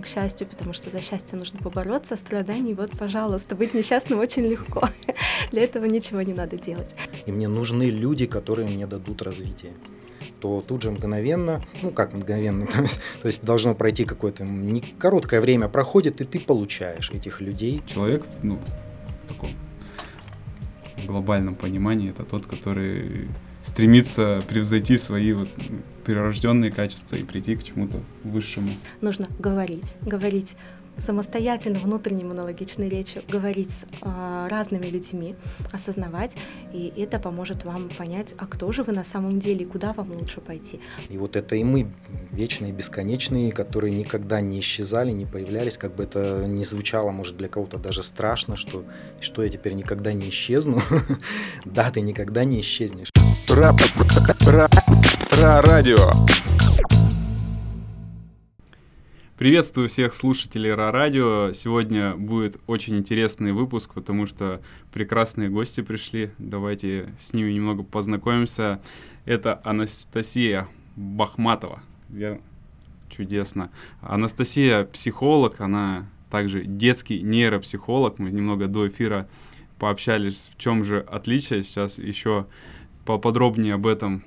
к счастью, потому что за счастье нужно побороться, страданий, вот, пожалуйста, быть несчастным очень легко. Для этого ничего не надо делать. И мне нужны люди, которые мне дадут развитие то тут же мгновенно, ну как мгновенно, то есть, то есть должно пройти какое-то не короткое время проходит, и ты получаешь этих людей. Человек, ну, в таком глобальном понимании, это тот, который стремится превзойти свои вот прирожденные качества и прийти к чему-то высшему. Нужно говорить, говорить самостоятельно внутренней монологичной речью говорить с э, разными людьми, осознавать, и это поможет вам понять, а кто же вы на самом деле и куда вам лучше пойти. И вот это и мы, вечные, бесконечные, которые никогда не исчезали, не появлялись, как бы это не звучало, может, для кого-то даже страшно, что, что я теперь никогда не исчезну. Да, ты никогда не исчезнешь. Про радио. Приветствую всех слушателей Ра Радио. Сегодня будет очень интересный выпуск, потому что прекрасные гости пришли. Давайте с ними немного познакомимся. Это Анастасия Бахматова. Я... Чудесно. Анастасия психолог, она также детский нейропсихолог. Мы немного до эфира пообщались, в чем же отличие. Сейчас еще поподробнее об этом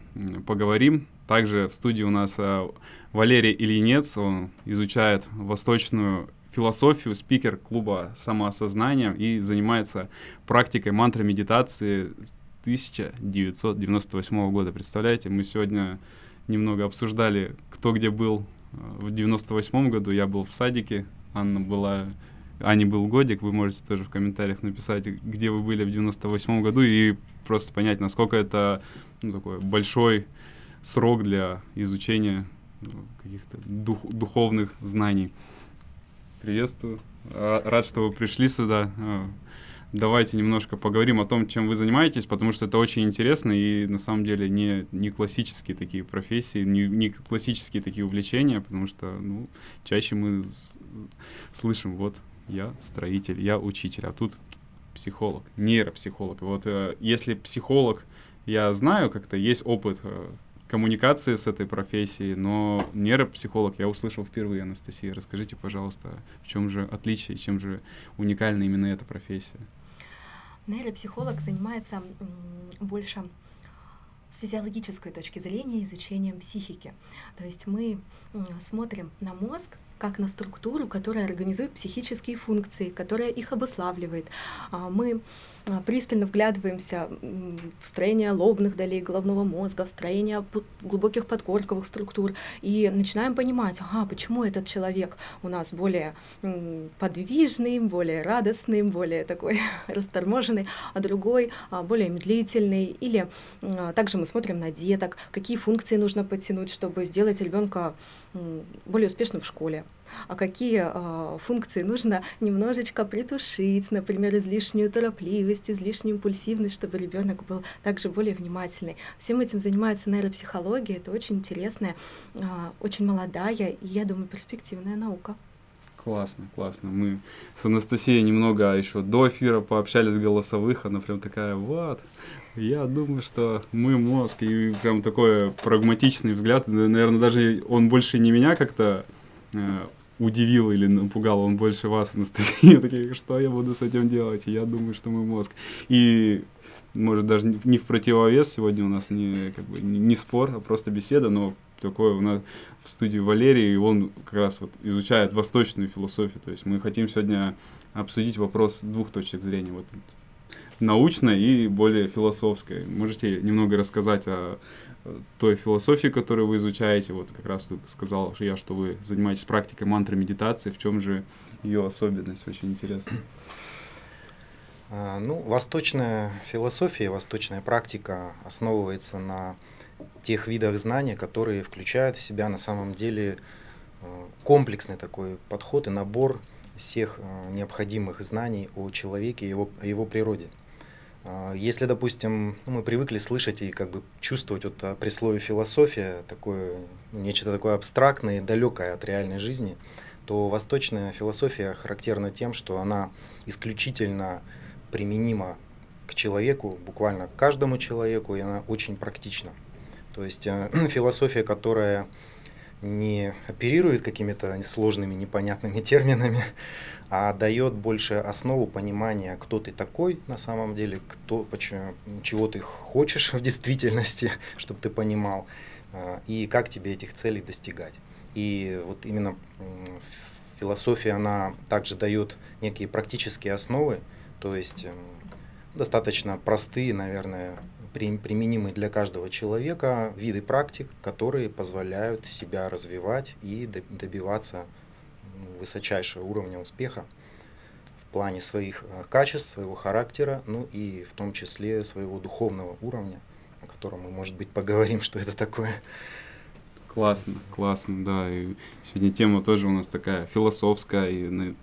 поговорим. Также в студии у нас э, Валерий Ильинец, он изучает восточную философию, спикер клуба самоосознания и занимается практикой мантры медитации с 1998 года. Представляете, мы сегодня немного обсуждали, кто где был э, в 98 году. Я был в садике, Анна была... Ане был годик, вы можете тоже в комментариях написать, где вы были в 98 году, и просто понять, насколько это ну, такой большой срок для изучения каких-то дух, духовных знаний. Приветствую. Рад, что вы пришли сюда. Давайте немножко поговорим о том, чем вы занимаетесь, потому что это очень интересно и на самом деле не, не классические такие профессии, не, не классические такие увлечения, потому что ну, чаще мы слышим, вот я строитель, я учитель, а тут психолог, нейропсихолог. Вот э, если психолог, я знаю, как-то есть опыт э, коммуникации с этой профессией, но нейропсихолог я услышал впервые, Анастасия. Расскажите, пожалуйста, в чем же отличие, чем же уникальна именно эта профессия? Нейропсихолог занимается больше с физиологической точки зрения изучением психики. То есть мы смотрим на мозг как на структуру, которая организует психические функции, которая их обуславливает. А, мы а, пристально вглядываемся в строение лобных долей головного мозга, в строение глубоких подкорковых структур и начинаем понимать, ага, почему этот человек у нас более подвижный, более радостный, более такой расторможенный, а другой а, более медлительный. Или также мы смотрим на деток, какие функции нужно подтянуть, чтобы сделать ребенка более успешным в школе а какие э, функции нужно немножечко притушить, например, излишнюю торопливость, излишнюю импульсивность, чтобы ребенок был также более внимательный. Всем этим занимается нейропсихология, это очень интересная, э, очень молодая и, я думаю, перспективная наука. Классно, классно. Мы с Анастасией немного еще до эфира пообщались голосовых, она прям такая, вот, я думаю, что мы мозг, и прям такой прагматичный взгляд, наверное, даже он больше не меня как-то удивил или напугал, он больше вас, Анастасия, такие, что я буду с этим делать? Я думаю, что мы мозг. И может даже не в противовес сегодня у нас не, как бы, не спор, а просто беседа, но такое у нас в студии Валерий, и он как раз вот изучает восточную философию, то есть мы хотим сегодня обсудить вопрос с двух точек зрения, вот научной и более философской. Можете немного рассказать о той философии, которую вы изучаете. Вот как раз сказал я, что вы занимаетесь практикой мантры медитации. В чем же ее особенность? Очень интересно. А, ну, восточная философия, восточная практика основывается на тех видах знания, которые включают в себя на самом деле э, комплексный такой подход и набор всех э, необходимых знаний о человеке и его, о его природе. А, если, допустим, ну, мы привыкли слышать и как бы чувствовать вот а, при слове философия такое, ну, нечто такое абстрактное, далекое от реальной жизни, то восточная философия характерна тем, что она исключительно применима к человеку, буквально к каждому человеку, и она очень практична. То есть э, философия, которая не оперирует какими-то сложными, непонятными терминами, а дает больше основу понимания, кто ты такой на самом деле, кто, почему, чего ты хочешь в действительности, чтобы ты понимал, а, и как тебе этих целей достигать. И вот именно философия, она также дает некие практические основы, то есть достаточно простые, наверное, применимые для каждого человека виды практик, которые позволяют себя развивать и добиваться высочайшего уровня успеха в плане своих э, качеств, своего характера, ну и в том числе своего духовного уровня, о котором мы, может быть, поговорим, что это такое. Классно, классно, да. И сегодня тема тоже у нас такая философская, и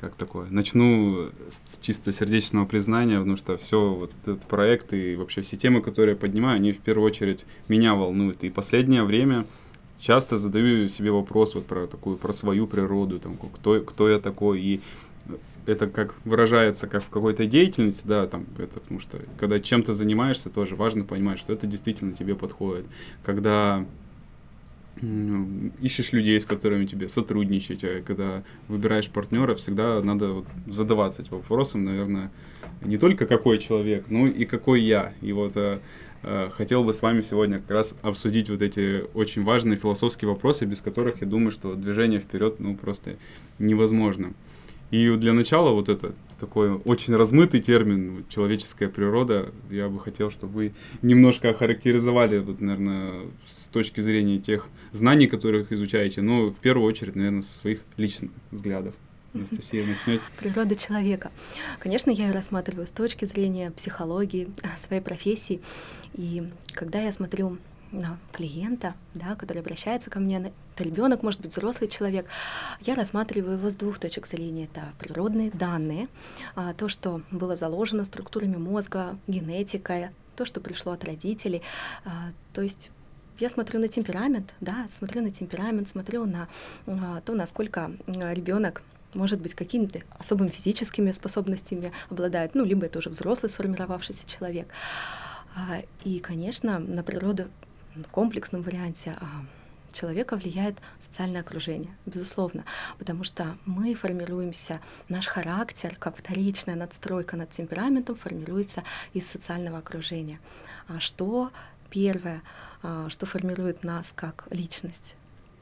как такое. Начну с чисто сердечного признания, потому что все вот этот проект и вообще все темы, которые я поднимаю, они в первую очередь меня волнуют. И последнее время часто задаю себе вопрос вот про такую, про свою природу, там, кто, кто я такой, и это как выражается как в какой-то деятельности, да, там, это, потому что когда чем-то занимаешься, тоже важно понимать, что это действительно тебе подходит. Когда ищешь людей, с которыми тебе сотрудничать, а когда выбираешь партнера, всегда надо вот задаваться этим вопросом, наверное, не только какой человек, но и какой я. И вот э, э, хотел бы с вами сегодня как раз обсудить вот эти очень важные философские вопросы, без которых я думаю, что движение вперед ну просто невозможно. И для начала вот это такой очень размытый термин «человеческая природа». Я бы хотел, чтобы вы немножко охарактеризовали, вот, наверное, с точки зрения тех знаний, которых изучаете, но в первую очередь, наверное, со своих личных взглядов. Анастасия, начнете? Природа человека. Конечно, я ее рассматриваю с точки зрения психологии, своей профессии. И когда я смотрю клиента, да, который обращается ко мне, это ребенок, может быть, взрослый человек, я рассматриваю его с двух точек зрения. Это природные данные, а, то, что было заложено структурами мозга, генетикой, то, что пришло от родителей. А, то есть я смотрю на темперамент, да, смотрю на темперамент, смотрю на а, то, насколько ребенок может быть, какими-то особыми физическими способностями обладает, ну, либо это уже взрослый сформировавшийся человек. И, конечно, на природу комплексном варианте а, человека влияет социальное окружение, безусловно, потому что мы формируемся, наш характер, как вторичная надстройка над темпераментом, формируется из социального окружения. А что первое, а, что формирует нас как личность?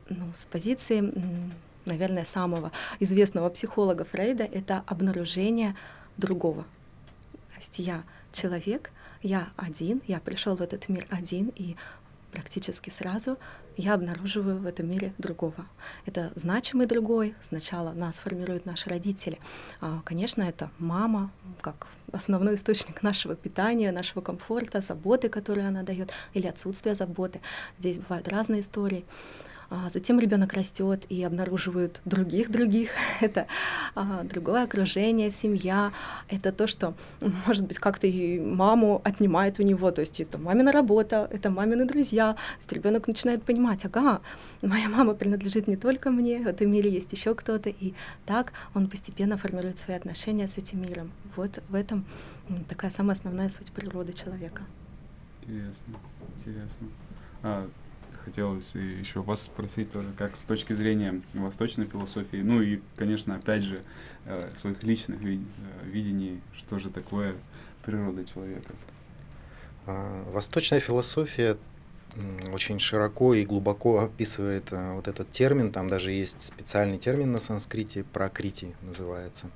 Ну, с позиции, наверное, самого известного психолога Фрейда, это обнаружение другого. То есть я человек, я один, я пришел в этот мир один, и практически сразу я обнаруживаю в этом мире другого. Это значимый другой. Сначала нас формируют наши родители. А, конечно, это мама, как основной источник нашего питания, нашего комфорта, заботы, которые она дает, или отсутствие заботы. Здесь бывают разные истории. А затем ребенок растет и обнаруживает других других. Это а, другое окружение, семья. Это то, что, может быть, как-то и маму отнимает у него. То есть это мамина работа, это мамины друзья. То есть ребенок начинает понимать, ага, моя мама принадлежит не только мне, в этом мире есть еще кто-то. И так он постепенно формирует свои отношения с этим миром. Вот в этом такая самая основная суть природы человека. Интересно, интересно. А, хотелось еще вас спросить тоже, как с точки зрения восточной философии, ну и, конечно, опять же, э, своих личных э, видений, что же такое природа человека. А, восточная философия очень широко и глубоко описывает э, вот этот термин. Там даже есть специальный термин на санскрите, пракрити называется.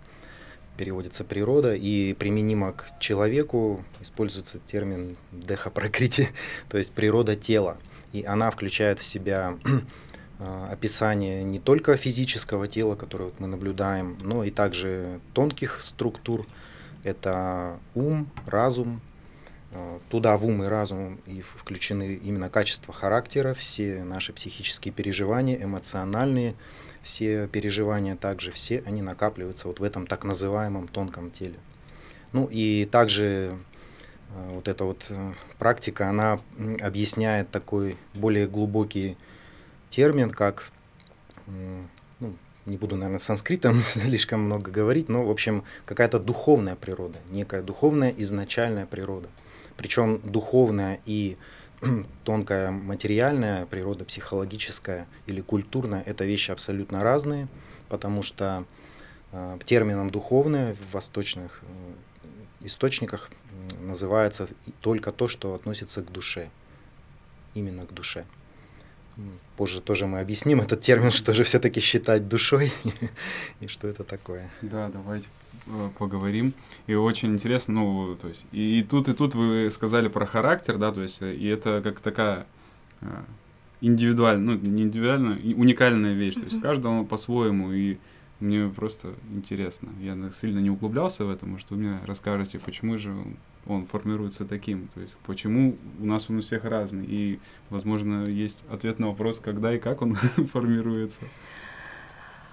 Переводится природа и применимо к человеку используется термин деха пракрити, то есть природа тела и она включает в себя а, описание не только физического тела, которое вот мы наблюдаем, но и также тонких структур. Это ум, разум. А, туда в ум и разум и включены именно качества характера, все наши психические переживания, эмоциональные, все переживания также, все они накапливаются вот в этом так называемом тонком теле. Ну и также вот эта вот э, практика, она объясняет такой более глубокий термин, как, ну, не буду, наверное, санскритом слишком много говорить, но, в общем, какая-то духовная природа, некая духовная изначальная природа. Причем духовная и тонкая материальная природа, психологическая или культурная – это вещи абсолютно разные, потому что э, термином духовное в восточных э, источниках называется только то, что относится к душе, именно к душе. Позже тоже мы объясним этот термин, что же все-таки считать душой и что это такое. Да, давайте э, поговорим. И очень интересно, ну, то есть, и тут, и тут вы сказали про характер, да, то есть, и это как такая э, индивидуальная, ну, не индивидуальная, уникальная вещь, то есть, каждому по-своему, и мне просто интересно. Я сильно не углублялся в это, может, вы мне расскажете, почему же он формируется таким, то есть почему у нас он у всех разный, и, возможно, есть ответ на вопрос, когда и как он формируется.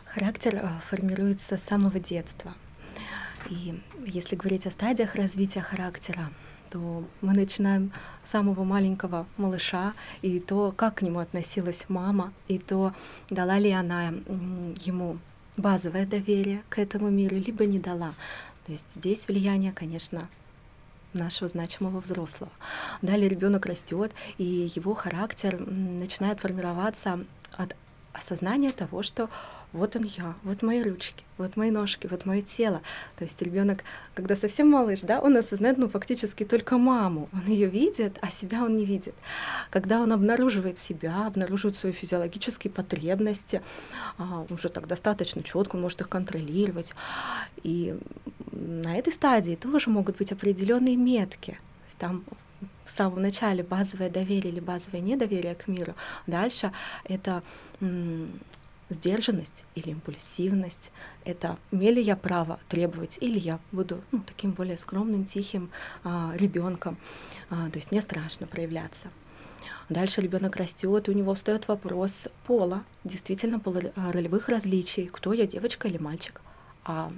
Характер э, формируется с самого детства. И если говорить о стадиях развития характера, то мы начинаем с самого маленького малыша, и то, как к нему относилась мама, и то, дала ли она ему базовое доверие к этому миру, либо не дала. То есть здесь влияние, конечно, нашего значимого взрослого. Далее ребенок растет, и его характер начинает формироваться от осознания того, что вот он я, вот мои ручки, вот мои ножки, вот мое тело. То есть ребенок, когда совсем малыш, да, он осознает, ну, фактически только маму. Он ее видит, а себя он не видит. Когда он обнаруживает себя, обнаруживает свои физиологические потребности, а, уже так достаточно четко, он может их контролировать. И на этой стадии тоже могут быть определенные метки. Там в самом начале базовое доверие или базовое недоверие к миру. Дальше это сдержанность или импульсивность, это имею я право требовать, или я буду ну, таким более скромным, тихим а, ребенком. А, то есть мне страшно проявляться. Дальше ребенок растет, и у него встает вопрос пола, действительно ролевых различий, кто я, девочка или мальчик. А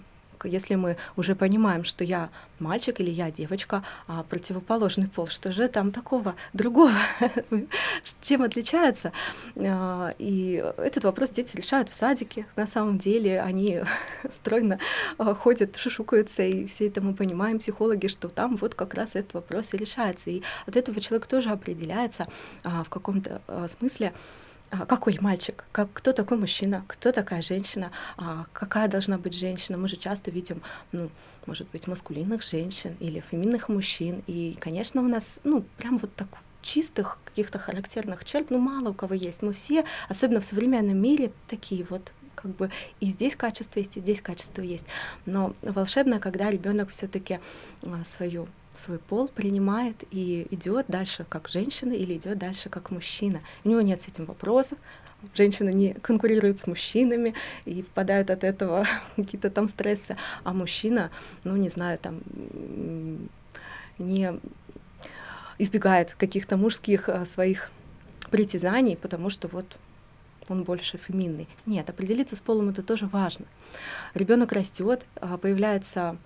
если мы уже понимаем, что я мальчик или я девочка, а противоположный пол, что же там такого другого, чем отличается? А, и этот вопрос дети решают в садике. На самом деле они стройно а, ходят, шушукаются, и все это мы понимаем, психологи, что там вот как раз этот вопрос и решается. И от этого человек тоже определяется а, в каком-то смысле, какой мальчик, как, кто такой мужчина, кто такая женщина, а, какая должна быть женщина. Мы же часто видим, ну, может быть, маскулинных женщин или феминных мужчин. И, конечно, у нас, ну, прям вот так чистых каких-то характерных черт, ну, мало у кого есть. Мы все, особенно в современном мире, такие вот как бы и здесь качество есть, и здесь качество есть. Но волшебно, когда ребенок все-таки а, свою свой пол принимает и идет дальше как женщина или идет дальше как мужчина. У него нет с этим вопросов. Женщина не конкурирует с мужчинами и впадает от этого какие-то там стрессы, а мужчина, ну не знаю, там не избегает каких-то мужских а, своих притязаний, потому что вот он больше феминный. Нет, определиться с полом это тоже важно. Ребенок растет, а, появляется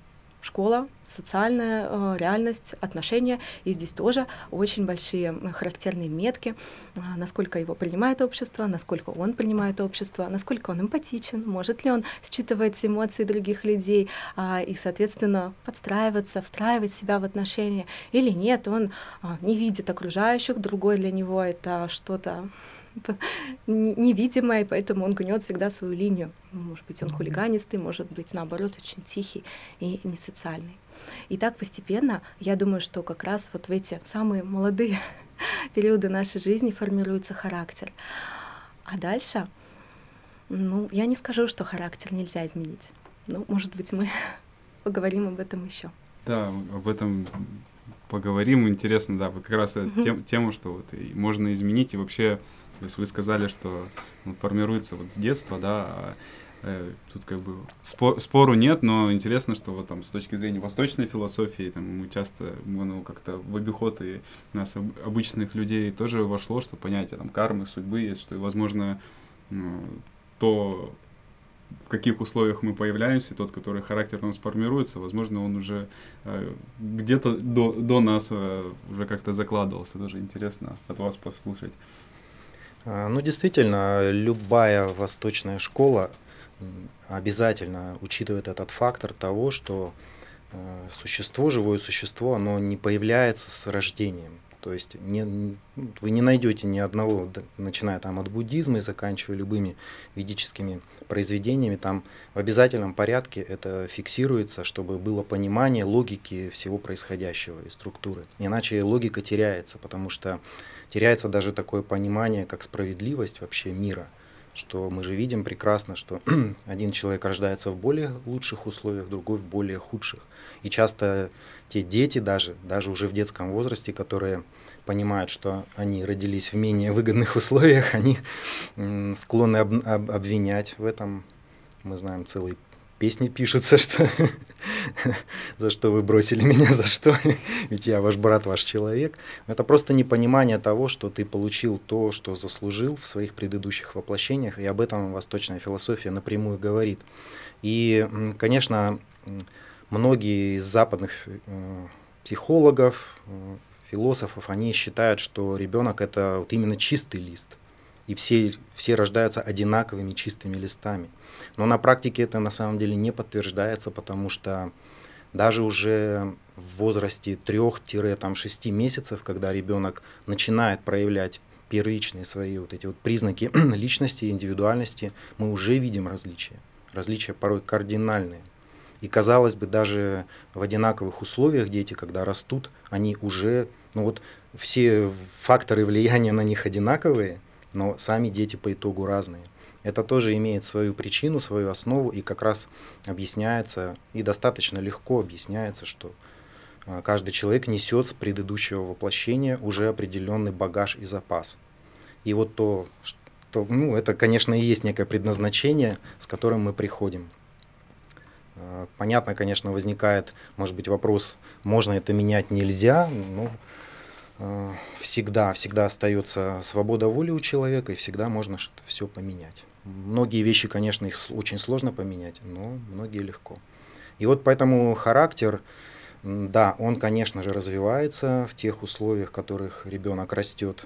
школа, социальная э, реальность, отношения. И здесь тоже очень большие характерные метки, э, насколько его принимает общество, насколько он принимает общество, насколько он эмпатичен, может ли он считывать эмоции других людей э, и, соответственно, подстраиваться, встраивать себя в отношения, или нет, он э, не видит окружающих, другой для него это что-то невидимое, поэтому он гнет всегда свою линию. Может быть, он хулиганистый, может быть, наоборот, очень тихий и не социальный. И так постепенно, я думаю, что как раз вот в эти самые молодые периоды нашей жизни формируется характер. А дальше, ну, я не скажу, что характер нельзя изменить. Ну, может быть, мы поговорим об этом еще. Да, об этом поговорим. Интересно, да, вот как раз тем, тему, что вот и можно изменить, и вообще то есть вы сказали, что он формируется вот с детства, да, а, э, тут как бы спор, спору нет, но интересно, что вот там с точки зрения восточной философии, там мы часто, ну, как-то в обиход и нас обычных людей тоже вошло, что понятие там кармы, судьбы есть, что, возможно, ну, то, в каких условиях мы появляемся, тот, который характер у нас формируется, возможно, он уже э, где-то до, до нас э, уже как-то закладывался. Даже интересно от вас послушать. А, ну, действительно, любая восточная школа обязательно учитывает этот фактор того, что э, существо, живое существо, оно не появляется с рождением. То есть не, вы не найдете ни одного, начиная там от буддизма и заканчивая любыми ведическими произведениями, там в обязательном порядке это фиксируется, чтобы было понимание логики всего происходящего и структуры. Иначе логика теряется, потому что теряется даже такое понимание, как справедливость вообще мира – что мы же видим прекрасно, что один человек рождается в более лучших условиях, другой в более худших. И часто те дети даже, даже уже в детском возрасте, которые понимают, что они родились в менее выгодных условиях, они склонны об, об, обвинять в этом. Мы знаем целый песни пишутся, что за что вы бросили меня, за что, ведь я ваш брат, ваш человек. Это просто непонимание того, что ты получил то, что заслужил в своих предыдущих воплощениях, и об этом восточная философия напрямую говорит. И, конечно, многие из западных э, психологов, э, философов, они считают, что ребенок это вот именно чистый лист, и все, все рождаются одинаковыми чистыми листами. Но на практике это на самом деле не подтверждается, потому что даже уже в возрасте 3-6 месяцев, когда ребенок начинает проявлять первичные свои вот эти вот признаки личности, индивидуальности, мы уже видим различия. Различия порой кардинальные. И казалось бы, даже в одинаковых условиях дети, когда растут, они уже, ну вот все факторы влияния на них одинаковые, но сами дети по итогу разные это тоже имеет свою причину, свою основу, и как раз объясняется, и достаточно легко объясняется, что а, каждый человек несет с предыдущего воплощения уже определенный багаж и запас. И вот то, что, ну, это, конечно, и есть некое предназначение, с которым мы приходим. А, понятно, конечно, возникает, может быть, вопрос, можно это менять, нельзя, но всегда, всегда остается свобода воли у человека, и всегда можно что-то все поменять. Многие вещи, конечно, их очень сложно поменять, но многие легко. И вот поэтому характер, да, он, конечно же, развивается в тех условиях, в которых ребенок растет,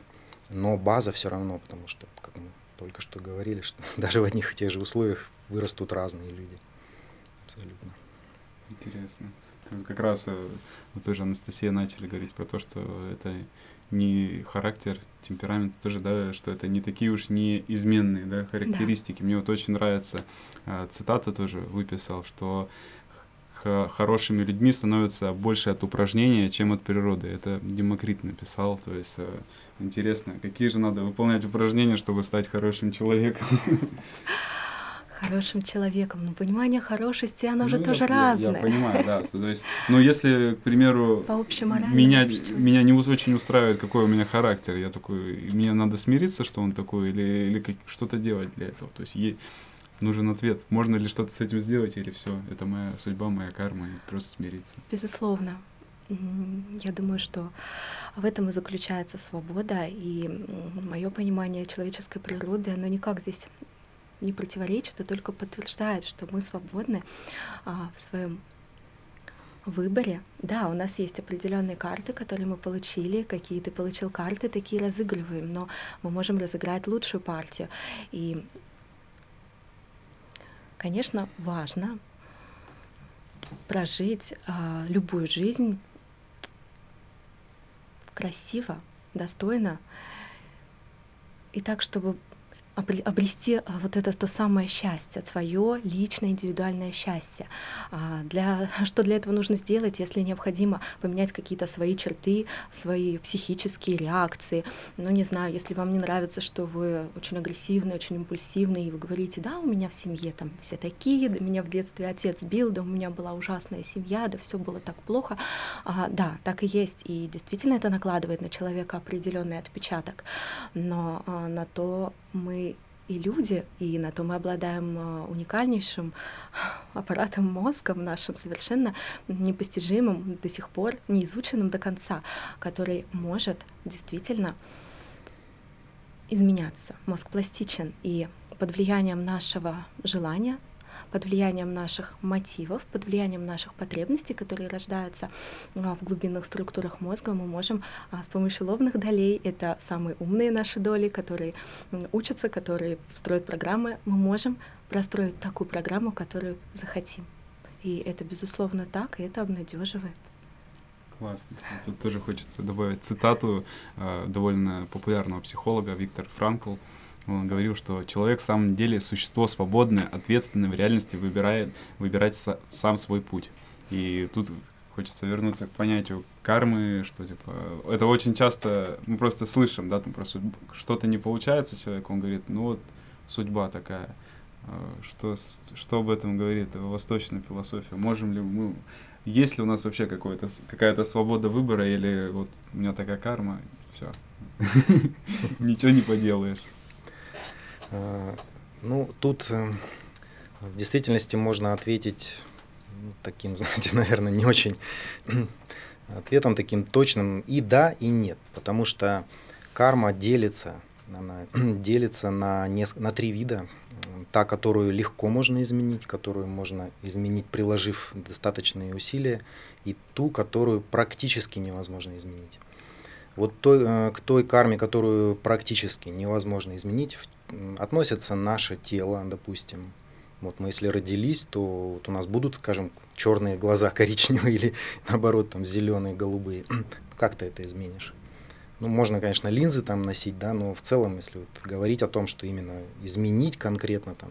но база все равно, потому что, как мы только что говорили, что даже в одних и тех же условиях вырастут разные люди. Абсолютно. Интересно. Как раз э, вот тоже Анастасия начали говорить про то, что это не характер, темперамент тоже, да, что это не такие уж неизменные, да, характеристики. Да. Мне вот очень нравится э, цитата тоже выписал, что хорошими людьми становятся больше от упражнения, чем от природы. Это Демокрит написал. То есть э, интересно, какие же надо выполнять упражнения, чтобы стать хорошим человеком? хорошим человеком. Но понимание хорошести, оно ну, же тоже я, разное. Я понимаю, да. То есть, ну, если, к примеру, По меня, меня не очень устраивает, какой у меня характер, я такой, мне надо смириться, что он такой, или, или что-то делать для этого. То есть е- нужен ответ. Можно ли что-то с этим сделать, или все, это моя судьба, моя карма, и просто смириться. Безусловно. Я думаю, что в этом и заключается свобода, и мое понимание человеческой природы, оно никак здесь не противоречит, а только подтверждает, что мы свободны а, в своем выборе. Да, у нас есть определенные карты, которые мы получили, какие ты получил карты, такие разыгрываем, но мы можем разыграть лучшую партию. И, конечно, важно прожить а, любую жизнь красиво, достойно, и так, чтобы обрести а, вот это то самое счастье, свое личное индивидуальное счастье. А, для, что для этого нужно сделать, если необходимо поменять какие-то свои черты, свои психические реакции. Ну, не знаю, если вам не нравится, что вы очень агрессивный, очень импульсивный, и вы говорите, да, у меня в семье там все такие, да меня в детстве отец бил, да у меня была ужасная семья, да все было так плохо. А, да, так и есть, и действительно это накладывает на человека определенный отпечаток, но а, на то мы и люди, и на то мы обладаем а, уникальнейшим аппаратом мозгом нашим, совершенно непостижимым, до сих пор не изученным до конца, который может действительно изменяться. Мозг пластичен, и под влиянием нашего желания, под влиянием наших мотивов, под влиянием наших потребностей, которые рождаются а, в глубинных структурах мозга, мы можем а, с помощью лобных долей, это самые умные наши доли, которые учатся, которые строят программы, мы можем простроить такую программу, которую захотим. И это, безусловно, так, и это обнадеживает. Классно. Тут тоже хочется добавить цитату э, довольно популярного психолога Виктор Франкл. Он говорил, что человек в самом деле существо свободное, ответственное, в реальности выбирает, выбирать са, сам свой путь. И тут хочется вернуться к понятию кармы, что типа это очень часто мы просто слышим, да, там просто что-то не получается человек, он говорит, ну вот судьба такая. А, что, что об этом говорит восточная философия? Можем ли мы есть ли у нас вообще какое-то, какая-то свобода выбора, или вот у меня такая карма, все, ничего не поделаешь? Ну, тут э, в действительности можно ответить ну, таким, знаете, наверное, не очень ответом таким точным и да, и нет, потому что карма делится, она делится на, неск- на три вида та, которую легко можно изменить, которую можно изменить, приложив достаточные усилия, и ту, которую практически невозможно изменить. Вот той, э, к той карме, которую практически невозможно изменить, относится наше тело, допустим. Вот мы если родились, то вот у нас будут, скажем, черные глаза коричневые или наоборот там зеленые, голубые. Как ты это изменишь? Ну, можно, конечно, линзы там носить, да, но в целом, если вот говорить о том, что именно изменить конкретно там,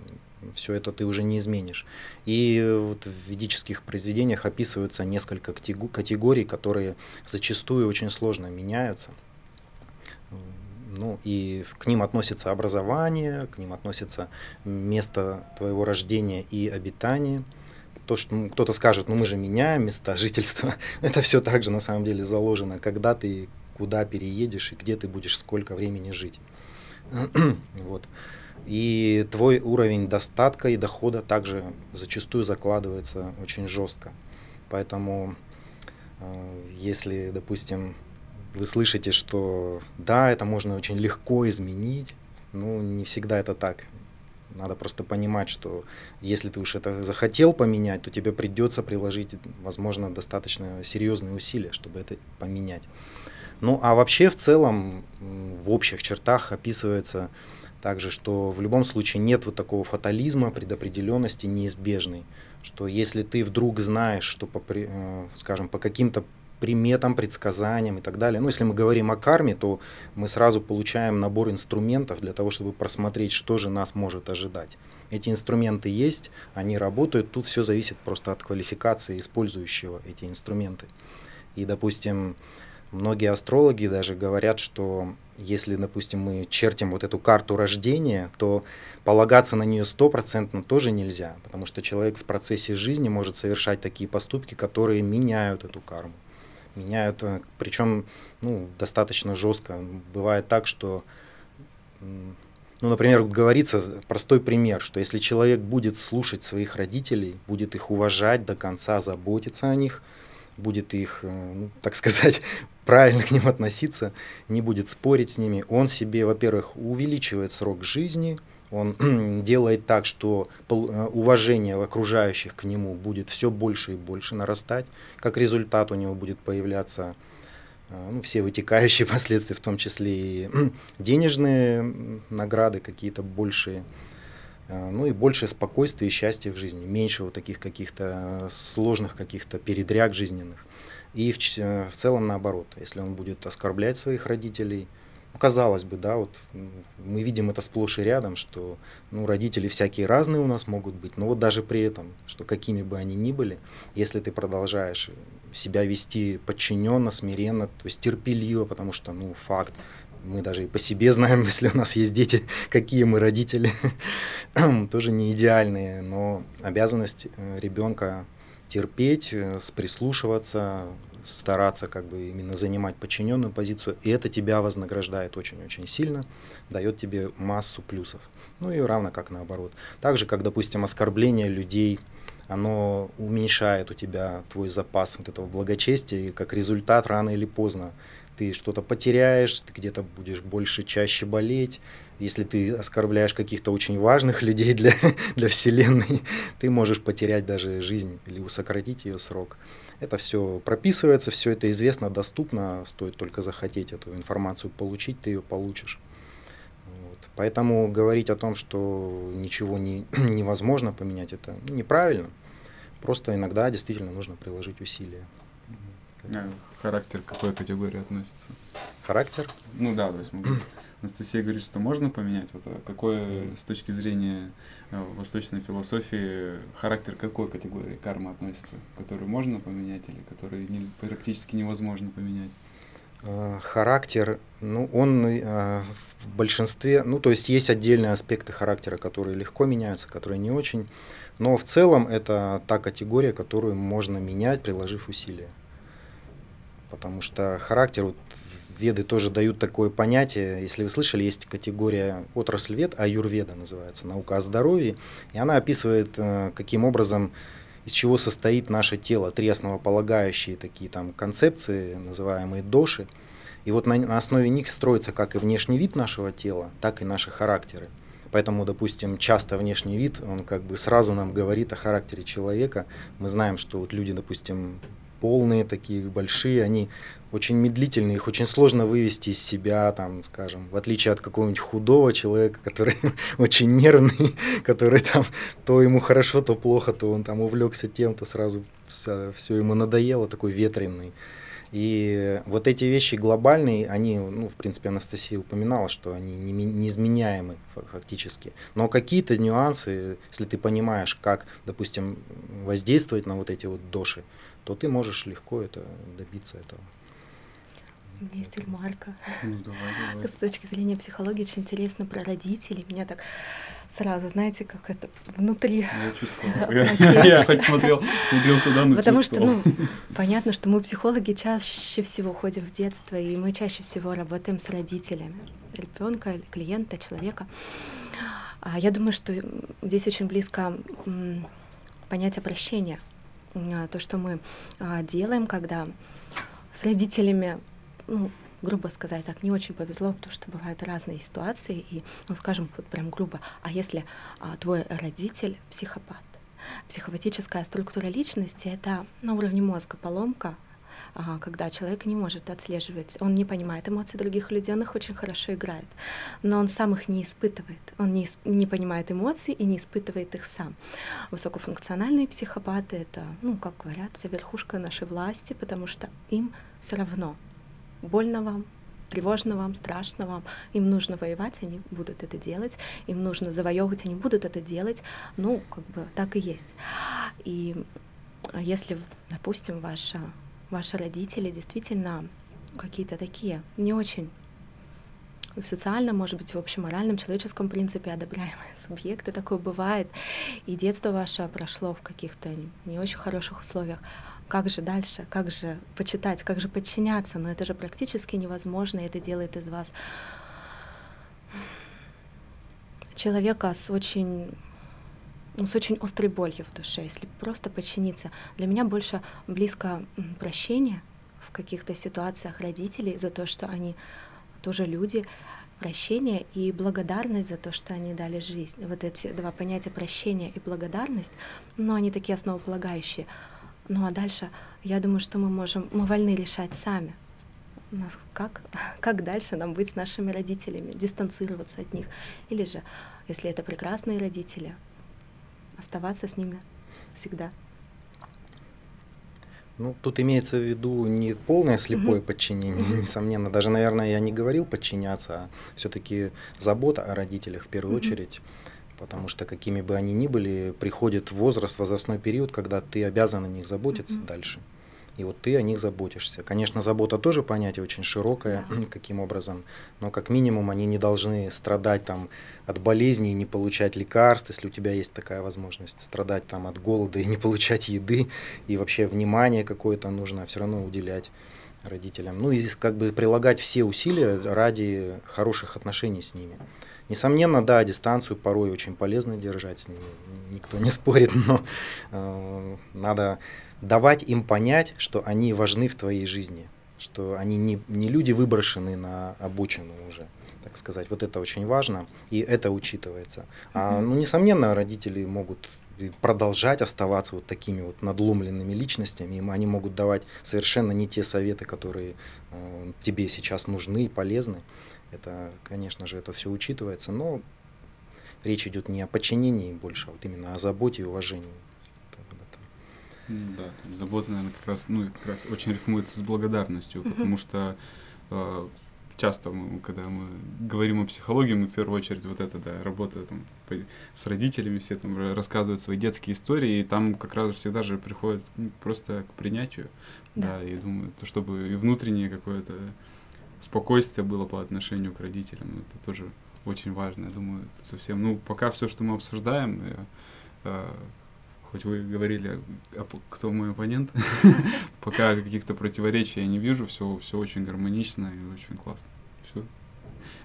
все это ты уже не изменишь. И вот в ведических произведениях описываются несколько категорий, которые зачастую очень сложно меняются. Ну, и к ним относится образование, к ним относится место твоего рождения и обитания. То, что ну, кто-то скажет, ну мы же меняем места жительства, это все также на самом деле заложено, когда ты куда переедешь и где ты будешь сколько времени жить. вот. И твой уровень достатка и дохода также зачастую закладывается очень жестко. Поэтому, э, если, допустим, вы слышите, что да, это можно очень легко изменить, ну, не всегда это так. Надо просто понимать, что если ты уж это захотел поменять, то тебе придется приложить, возможно, достаточно серьезные усилия, чтобы это поменять. Ну а вообще в целом в общих чертах описывается также, что в любом случае нет вот такого фатализма, предопределенности неизбежной, что если ты вдруг знаешь, что по, э, скажем, по каким-то приметам, предсказаниям и так далее. Ну, если мы говорим о карме, то мы сразу получаем набор инструментов для того, чтобы просмотреть, что же нас может ожидать. Эти инструменты есть, они работают, тут все зависит просто от квалификации использующего эти инструменты. И, допустим, Многие астрологи даже говорят, что если, допустим, мы чертим вот эту карту рождения, то полагаться на нее стопроцентно тоже нельзя, потому что человек в процессе жизни может совершать такие поступки, которые меняют эту карму. Меняют, э, причем ну, достаточно жестко. Бывает так, что, ну, например, говорится простой пример, что если человек будет слушать своих родителей, будет их уважать до конца, заботиться о них, будет их, э, ну, так сказать, правильно к ним относиться, не будет спорить с ними. Он себе, во-первых, увеличивает срок жизни, он делает так, что э, уважение окружающих к нему будет все больше и больше нарастать. Как результат у него будет появляться э, ну, все вытекающие последствия, в том числе и денежные награды какие-то большие, ну и больше спокойствия и счастья в жизни, меньше вот таких каких-то сложных каких-то передряг жизненных. И в, в целом наоборот, если он будет оскорблять своих родителей, ну, казалось бы, да, вот мы видим это сплошь и рядом, что ну, родители всякие разные у нас могут быть, но вот даже при этом, что какими бы они ни были, если ты продолжаешь себя вести подчиненно, смиренно, то есть терпеливо, потому что, ну, факт, мы даже и по себе знаем, если у нас есть дети, какие мы родители, тоже не идеальные, но обязанность э, ребенка терпеть, э, прислушиваться, стараться как бы именно занимать подчиненную позицию, и это тебя вознаграждает очень-очень сильно, дает тебе массу плюсов. Ну и равно как наоборот. Так же, как, допустим, оскорбление людей, оно уменьшает у тебя твой запас вот этого благочестия, и как результат рано или поздно ты что-то потеряешь, ты где-то будешь больше, чаще болеть, если ты оскорбляешь каких-то очень важных людей для, для Вселенной, ты можешь потерять даже жизнь или сократить ее срок. Это все прописывается, все это известно, доступно, стоит только захотеть эту информацию получить, ты ее получишь. Вот. Поэтому говорить о том, что ничего не, невозможно поменять, это неправильно. Просто иногда действительно нужно приложить усилия. Характер к какой категории относится? Характер? Ну да, то есть мы Анастасия говорит, что можно поменять. Вот а какой с точки зрения э, восточной философии характер какой категории кармы относится, которую можно поменять или которую не, практически невозможно поменять? А, характер, ну, он э, в большинстве, ну, то есть есть отдельные аспекты характера, которые легко меняются, которые не очень, но в целом это та категория, которую можно менять, приложив усилия. Потому что характер, вот веды тоже дают такое понятие, если вы слышали, есть категория отрасль вед, аюрведа называется, наука о здоровье, и она описывает, э, каким образом, из чего состоит наше тело, три основополагающие такие там концепции, называемые доши, и вот на, на основе них строится как и внешний вид нашего тела, так и наши характеры. Поэтому, допустим, часто внешний вид, он как бы сразу нам говорит о характере человека. Мы знаем, что вот люди, допустим, полные такие, большие, они очень медлительные, их очень сложно вывести из себя, там, скажем, в отличие от какого-нибудь худого человека, который очень нервный, который там то ему хорошо, то плохо, то он там увлекся тем, то сразу все, ему надоело, такой ветреный. И вот эти вещи глобальные, они, ну, в принципе, Анастасия упоминала, что они не, неизменяемы фактически. Но какие-то нюансы, если ты понимаешь, как, допустим, воздействовать на вот эти вот доши, то ты можешь легко это добиться этого. Есть ремарка. Ну, давай, давай. С точки зрения психологии очень интересно про родителей. Меня так сразу, знаете, как это внутри. Я чувствовал. Я, я хоть смотрел, смотрел сюда, но Потому что, ну, понятно, что мы, психологи, чаще всего ходим в детство, и мы чаще всего работаем с родителями ребенка, клиента, человека. А я думаю, что здесь очень близко понятие прощения. А, то, что мы а, делаем, когда с родителями, ну, грубо сказать, так не очень повезло, потому что бывают разные ситуации, и, ну, скажем, вот прям грубо, а если а, твой родитель психопат? Психопатическая структура личности — это на уровне мозга поломка, когда человек не может отслеживать, он не понимает эмоции других людей, он их очень хорошо играет, но он сам их не испытывает, он не, не понимает эмоций и не испытывает их сам. Высокофункциональные психопаты — это, ну, как говорят, вся верхушка нашей власти, потому что им все равно, больно вам, тревожно вам, страшно вам, им нужно воевать, они будут это делать, им нужно завоевывать, они будут это делать, ну, как бы так и есть. И если, допустим, ваша ваши родители действительно какие-то такие не очень в социальном, может быть, в общем моральном, человеческом принципе одобряемые субъекты, такое бывает, и детство ваше прошло в каких-то не очень хороших условиях. Как же дальше, как же почитать, как же подчиняться? Но это же практически невозможно, и это делает из вас человека с очень ну, с очень острой болью в душе, если просто подчиниться. Для меня больше близко прощение в каких-то ситуациях родителей за то, что они тоже люди, прощение и благодарность за то, что они дали жизнь. Вот эти два понятия прощения и благодарность, ну, они такие основополагающие. Ну а дальше, я думаю, что мы можем, мы вольны решать сами, как, как дальше нам быть с нашими родителями, дистанцироваться от них. Или же, если это прекрасные родители, оставаться с ними всегда. Ну, тут имеется в виду не полное слепое mm-hmm. подчинение, несомненно. Даже, наверное, я не говорил подчиняться, а все-таки забота о родителях в первую mm-hmm. очередь. Потому что какими бы они ни были, приходит возраст, возрастной период, когда ты обязан о них заботиться дальше. И вот ты о них заботишься. Конечно, забота тоже понятие очень широкое, да. каким образом, но как минимум они не должны страдать там от болезней и не получать лекарств, если у тебя есть такая возможность, страдать там от голода и не получать еды, и вообще внимание какое-то нужно все равно уделять родителям. Ну и здесь как бы прилагать все усилия ради хороших отношений с ними. Несомненно, да, дистанцию порой очень полезно держать с ними, никто не спорит, но э, надо давать им понять, что они важны в твоей жизни, что они не, не люди выброшены на обочину уже, так сказать. Вот это очень важно, и это учитывается. А, ну, несомненно, родители могут продолжать оставаться вот такими вот надломленными личностями, им они могут давать совершенно не те советы, которые э, тебе сейчас нужны и полезны. Это, конечно же, это все учитывается, но речь идет не о подчинении больше, а вот именно о заботе и уважении. Да, забота, наверное, как раз, ну, как раз очень рифмуется с благодарностью, потому что э, часто, мы, когда мы говорим о психологии, мы в первую очередь вот это, да, работа там с родителями, все там рассказывают свои детские истории, и там как раз всегда же приходит ну, просто к принятию, да, да и думаю, то, чтобы и внутреннее какое-то спокойствие было по отношению к родителям, это тоже очень важно, я думаю, это совсем, ну, пока все, что мы обсуждаем, э, э, хоть вы говорили, кто мой оппонент, пока каких-то противоречий я не вижу, все, все очень гармонично и очень классно. Все.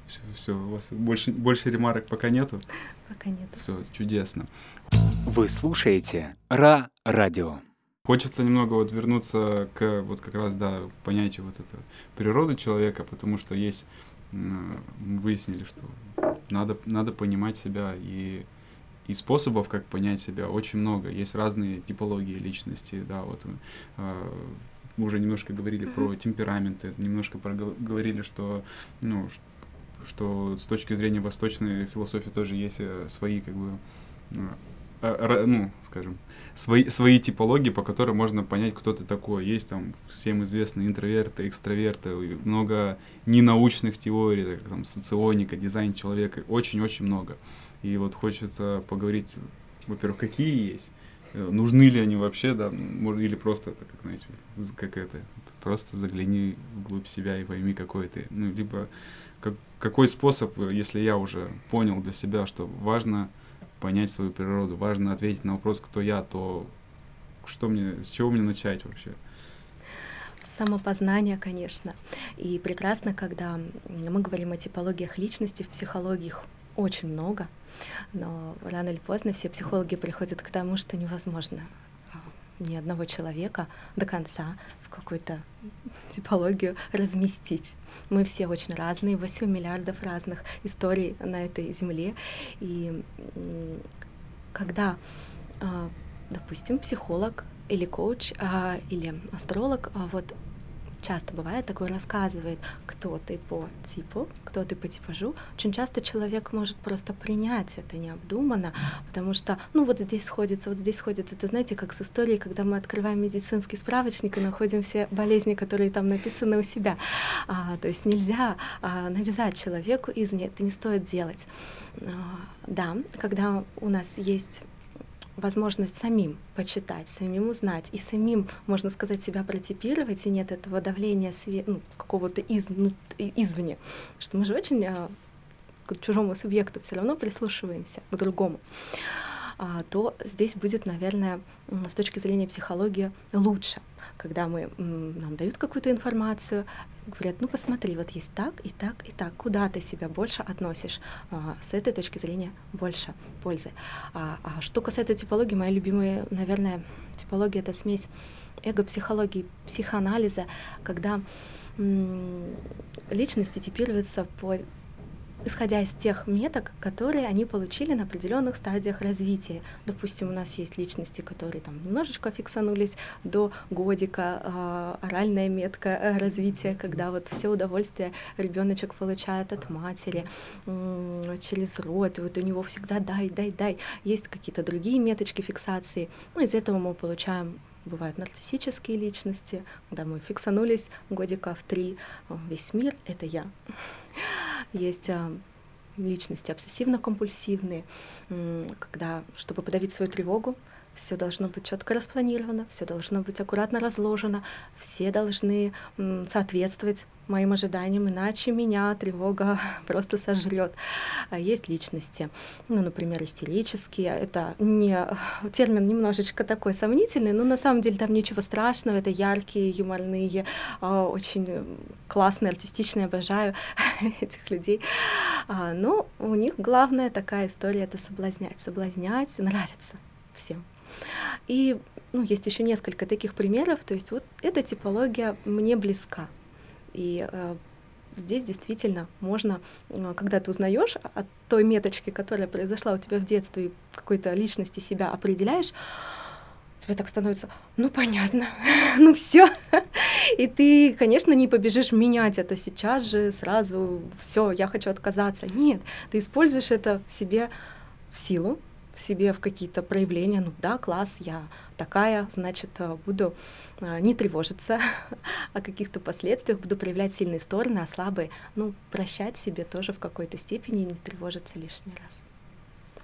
Все, все, у вас больше, больше ремарок пока нету? Пока нету. Все, чудесно. Вы слушаете Ра Радио. Хочется немного вот вернуться к вот как раз, да, понятию вот это природы человека, потому что есть, выяснили, что надо, надо понимать себя и и способов, как понять себя, очень много. Есть разные типологии личности, да, вот э, мы уже немножко говорили mm-hmm. про темпераменты, немножко говорили, что, ну, что с точки зрения восточной философии тоже есть э, свои, как бы, э, ну, скажем, свои, свои типологии, по которым можно понять, кто ты такой. Есть там всем известные интроверты, экстраверты, много ненаучных теорий, как там соционика, дизайн человека, очень-очень много. И вот хочется поговорить, во-первых, какие есть, э, нужны ли они вообще, да, или просто это, как знаете, как это, просто загляни вглубь себя и пойми, какой ты. Ну, либо как, какой способ, если я уже понял для себя, что важно понять свою природу, важно ответить на вопрос, кто я, то что мне, с чего мне начать вообще? Самопознание, конечно. И прекрасно, когда мы говорим о типологиях личности в психологиях очень много, но рано или поздно все психологи приходят к тому, что невозможно а, ни одного человека до конца в какую-то типологию разместить. Мы все очень разные, 8 миллиардов разных историй на этой земле. И когда, а, допустим, психолог или коуч а, или астролог вот часто бывает такое, рассказывает, кто ты по типу, кто ты по типажу. Очень часто человек может просто принять это необдуманно, потому что, ну вот здесь сходится, вот здесь сходится. Это знаете, как с историей, когда мы открываем медицинский справочник и находим все болезни, которые там написаны у себя. А, то есть нельзя а, навязать человеку извне, это не стоит делать. А, да, когда у нас есть возможность самим почитать, самим узнать и самим, можно сказать, себя протипировать, и нет этого давления све- ну, какого-то из, ну, извне, что мы же очень а, к чужому субъекту все равно прислушиваемся, к другому, а, то здесь будет, наверное, с точки зрения психологии лучше, когда мы, нам дают какую-то информацию, говорят, ну посмотри, вот есть так и так и так, куда ты себя больше относишь, а, с этой точки зрения больше пользы. А, а что касается типологии, моя любимая, наверное, типология — это смесь эго-психологии, психоанализа, когда личности типируются по исходя из тех меток, которые они получили на определенных стадиях развития. Допустим, у нас есть личности, которые там немножечко фиксанулись до годика, э, оральная метка э, развития, когда вот все удовольствие ребеночек получает от матери э, через рот, вот у него всегда дай, дай, дай. Есть какие-то другие меточки фиксации. Ну, из этого мы получаем бывают нарциссические личности, когда мы фиксанулись годика в три, весь мир — это я. Есть а, личности обсессивно-компульсивные, когда, чтобы подавить свою тревогу, все должно быть четко распланировано, все должно быть аккуратно разложено, все должны соответствовать моим ожиданиям, иначе меня тревога просто сожрет. А есть личности, ну, например, истерические. Это не термин немножечко такой сомнительный, но на самом деле там ничего страшного. Это яркие, юморные, а, очень классные, артистичные. Обожаю этих людей. А, но у них главная такая история — это соблазнять. Соблазнять, нравится всем. И ну, есть еще несколько таких примеров. То есть вот эта типология мне близка. И э, здесь действительно можно, э, когда ты узнаешь о той меточке, которая произошла у тебя в детстве, и какой-то личности себя определяешь, тебе так становится, ну понятно, ну все. И ты, конечно, не побежишь менять это сейчас же, сразу, все, я хочу отказаться. Нет, ты используешь это себе в силу, в себе в какие-то проявления, ну да, класс, я такая, значит, э, буду э, не тревожиться о каких-то последствиях, буду проявлять сильные стороны, а слабые, ну, прощать себе тоже в какой-то степени и не тревожиться лишний раз.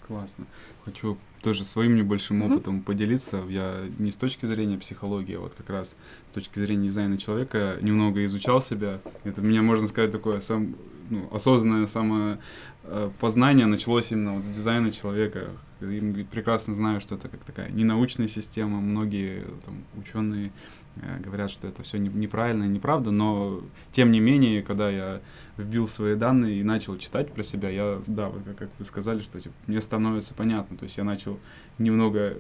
Классно. Хочу тоже своим небольшим mm-hmm. опытом поделиться. Я не с точки зрения психологии, а вот как раз с точки зрения дизайна человека немного изучал себя. Это меня, можно сказать, такое сам, ну, осознанное самопознание началось именно вот с дизайна человека. И прекрасно знаю, что это как такая ненаучная система. Многие там, ученые Э, говорят, что это все неправильно и неправда, но тем не менее, когда я вбил свои данные и начал читать про себя, я, да, вот как вы сказали, что типа, мне становится понятно, то есть я начал немного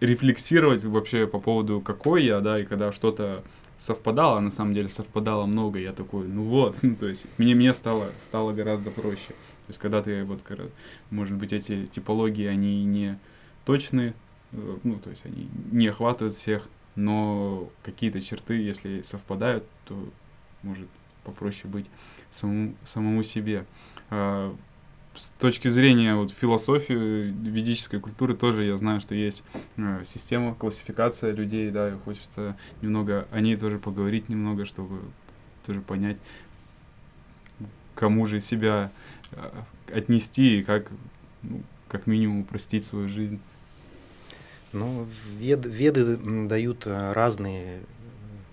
рефлексировать вообще по поводу, какой я, да, и когда что-то совпадало, а на самом деле совпадало много, я такой, ну вот, ну, то есть мне, мне стало, стало гораздо проще. То есть когда ты, вот, может быть, эти типологии, они не точные, э, ну, то есть они не охватывают всех, но какие-то черты, если совпадают, то может попроще быть самому, самому себе. А, с точки зрения вот, философии, ведической культуры тоже я знаю, что есть э, система, классификация людей, да, и хочется немного о ней тоже поговорить немного, чтобы тоже понять, кому же себя отнести и как, ну, как минимум, упростить свою жизнь. Ну, вед, веды дают э, разные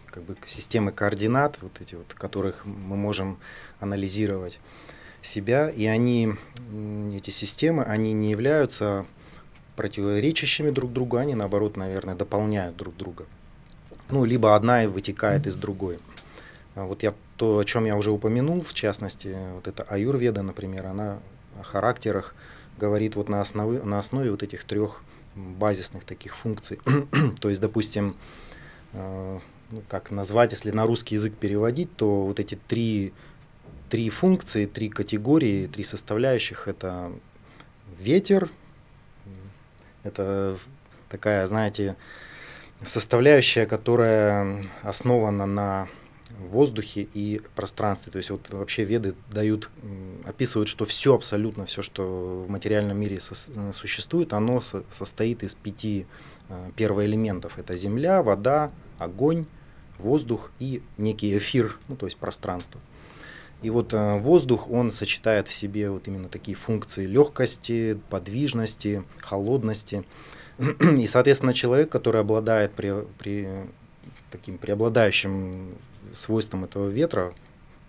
как бы, системы координат, вот эти вот, которых мы можем анализировать себя, и они, эти системы, они не являются противоречащими друг другу, они наоборот, наверное, дополняют друг друга. Ну, либо одна и вытекает из другой. А вот я то, о чем я уже упомянул, в частности, вот это аюрведа, например, она о характерах говорит вот на основе, на основе вот этих трех базисных таких функций. то есть, допустим, э, ну, как назвать, если на русский язык переводить, то вот эти три, три функции, три категории, три составляющих это ветер, это такая, знаете, составляющая, которая основана на воздухе и пространстве. То есть вот вообще веды дают, описывают, что все абсолютно, все, что в материальном мире со, э, существует, оно со, состоит из пяти э, первоэлементов. Это земля, вода, огонь, воздух и некий эфир, ну то есть пространство. И вот э, воздух, он сочетает в себе вот именно такие функции легкости, подвижности, холодности. И, соответственно, человек, который обладает при, при таким преобладающим свойством этого ветра,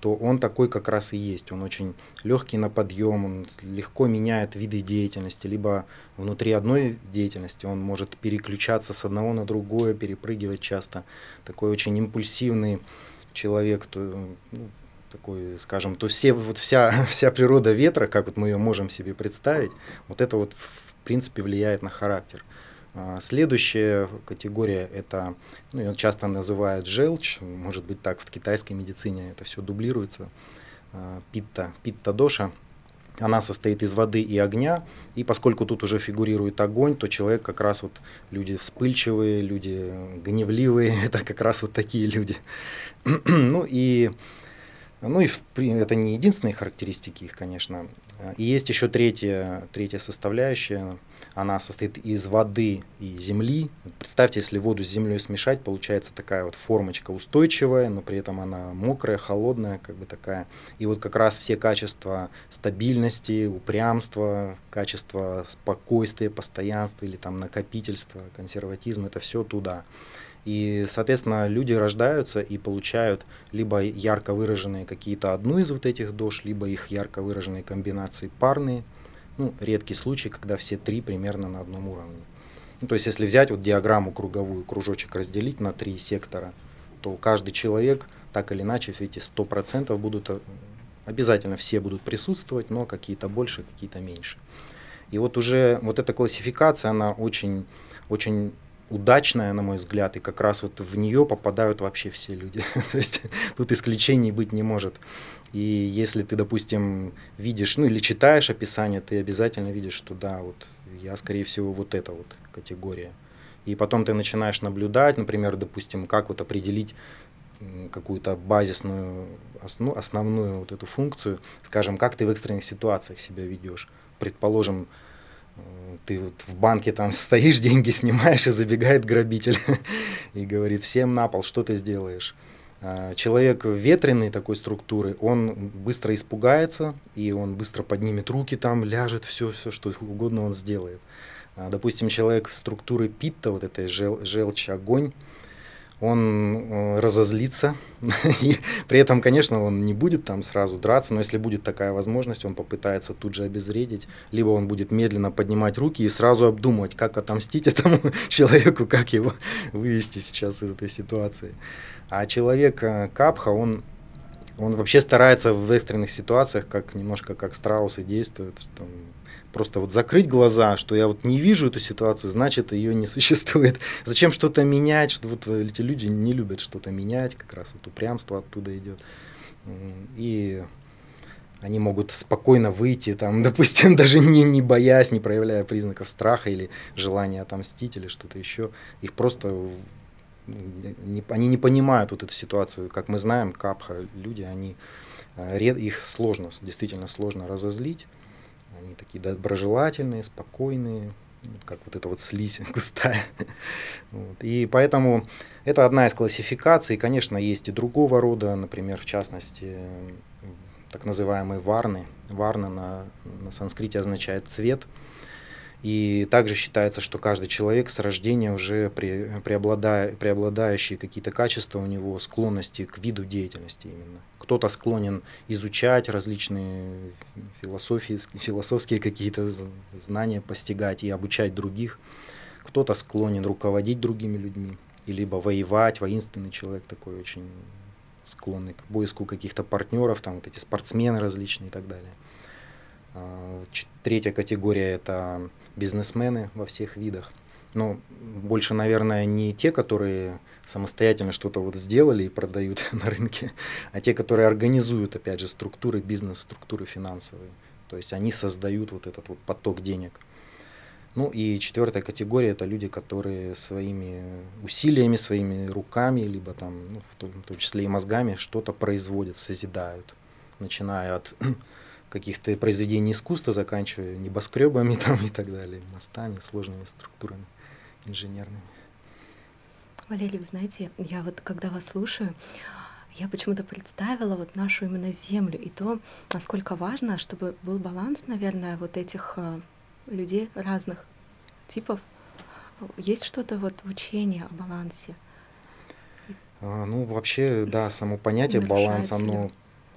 то он такой как раз и есть. Он очень легкий на подъем, он легко меняет виды деятельности, либо внутри одной деятельности он может переключаться с одного на другое, перепрыгивать часто. Такой очень импульсивный человек, то, ну, такой, скажем, то все, вот вся, вся природа ветра, как вот мы ее можем себе представить, вот это вот в принципе влияет на характер. А, следующая категория это, ну, ее часто называют желчь, может быть так в китайской медицине это все дублируется, а, питта, питта-доша. Она состоит из воды и огня, и поскольку тут уже фигурирует огонь, то человек как раз вот люди вспыльчивые, люди гневливые, это как раз вот такие люди. ну и ну и это не единственные характеристики их, конечно. И есть еще третья, третья составляющая, она состоит из воды и земли. Представьте, если воду с землей смешать, получается такая вот формочка устойчивая, но при этом она мокрая, холодная, как бы такая. И вот как раз все качества стабильности, упрямства, качества спокойствия, постоянства или там накопительства, консерватизм, это все туда. И, соответственно, люди рождаются и получают либо ярко выраженные какие-то одну из вот этих дож, либо их ярко выраженные комбинации парные – ну, редкий случай, когда все три примерно на одном уровне. Ну, то есть, если взять вот диаграмму круговую, кружочек разделить на три сектора, то каждый человек, так или иначе, эти 100% будут, э, обязательно все будут присутствовать, но какие-то больше, какие-то меньше. И вот уже вот эта классификация, она очень, очень удачная, на мой взгляд, и как раз вот в нее попадают вообще все люди. То есть тут исключений быть не может. И если ты, допустим, видишь, ну или читаешь описание, ты обязательно видишь, что да, вот я, скорее всего, вот эта вот категория. И потом ты начинаешь наблюдать, например, допустим, как вот определить какую-то базисную, основ, основную вот эту функцию, скажем, как ты в экстренных ситуациях себя ведешь. Предположим, ты вот в банке там стоишь, деньги снимаешь, и забегает грабитель и говорит, всем на пол, что ты сделаешь? А, человек ветреный такой структуры, он быстро испугается, и он быстро поднимет руки там, ляжет, все, все, что угодно он сделает. А, допустим, человек структуры питта, вот этой жел, желчь, огонь, он э, разозлится, и при этом, конечно, он не будет там сразу драться, но если будет такая возможность, он попытается тут же обезвредить, либо он будет медленно поднимать руки и сразу обдумывать, как отомстить этому человеку, как его вывести сейчас из этой ситуации. А человек э, Капха, он, он вообще старается в экстренных ситуациях, как немножко как страусы действуют, просто вот закрыть глаза, что я вот не вижу эту ситуацию, значит ее не существует. Зачем что-то менять? Что вот эти люди не любят что-то менять, как раз вот упрямство оттуда идет. И они могут спокойно выйти, там, допустим, даже не, не боясь, не проявляя признаков страха или желания отомстить или что-то еще. Их просто не, они не понимают вот эту ситуацию. Как мы знаем, капха, люди, они, э, их сложно, действительно сложно разозлить. Они такие доброжелательные, спокойные, как вот эта вот слизь густая. Вот. И поэтому это одна из классификаций. Конечно, есть и другого рода, например, в частности, так называемые варны. Варна на, на санскрите означает цвет. И также считается, что каждый человек с рождения уже преобладая, преобладающие какие-то качества у него, склонности к виду деятельности именно. Кто-то склонен изучать различные философии, философские какие-то знания, постигать и обучать других. Кто-то склонен руководить другими людьми, и либо воевать, воинственный человек такой очень склонный к поиску каких-то партнеров, там вот эти спортсмены различные и так далее. А, третья категория это бизнесмены во всех видах. Но больше, наверное, не те, которые самостоятельно что-то вот сделали и продают на рынке, а те, которые организуют, опять же, структуры, бизнес-структуры финансовые. То есть они создают вот этот вот поток денег. Ну и четвертая категория это люди, которые своими усилиями, своими руками, либо там, ну, в, том, в том числе и мозгами, что-то производят, созидают, начиная от каких-то произведений искусства, заканчивая небоскребами там и так далее, мостами, сложными структурами инженерными. Валерий, вы знаете, я вот когда вас слушаю, я почему-то представила вот нашу именно Землю и то, насколько важно, чтобы был баланс, наверное, вот этих э, людей разных типов. Есть что-то вот в учении о балансе? А, ну, вообще, да, само понятие баланс, оно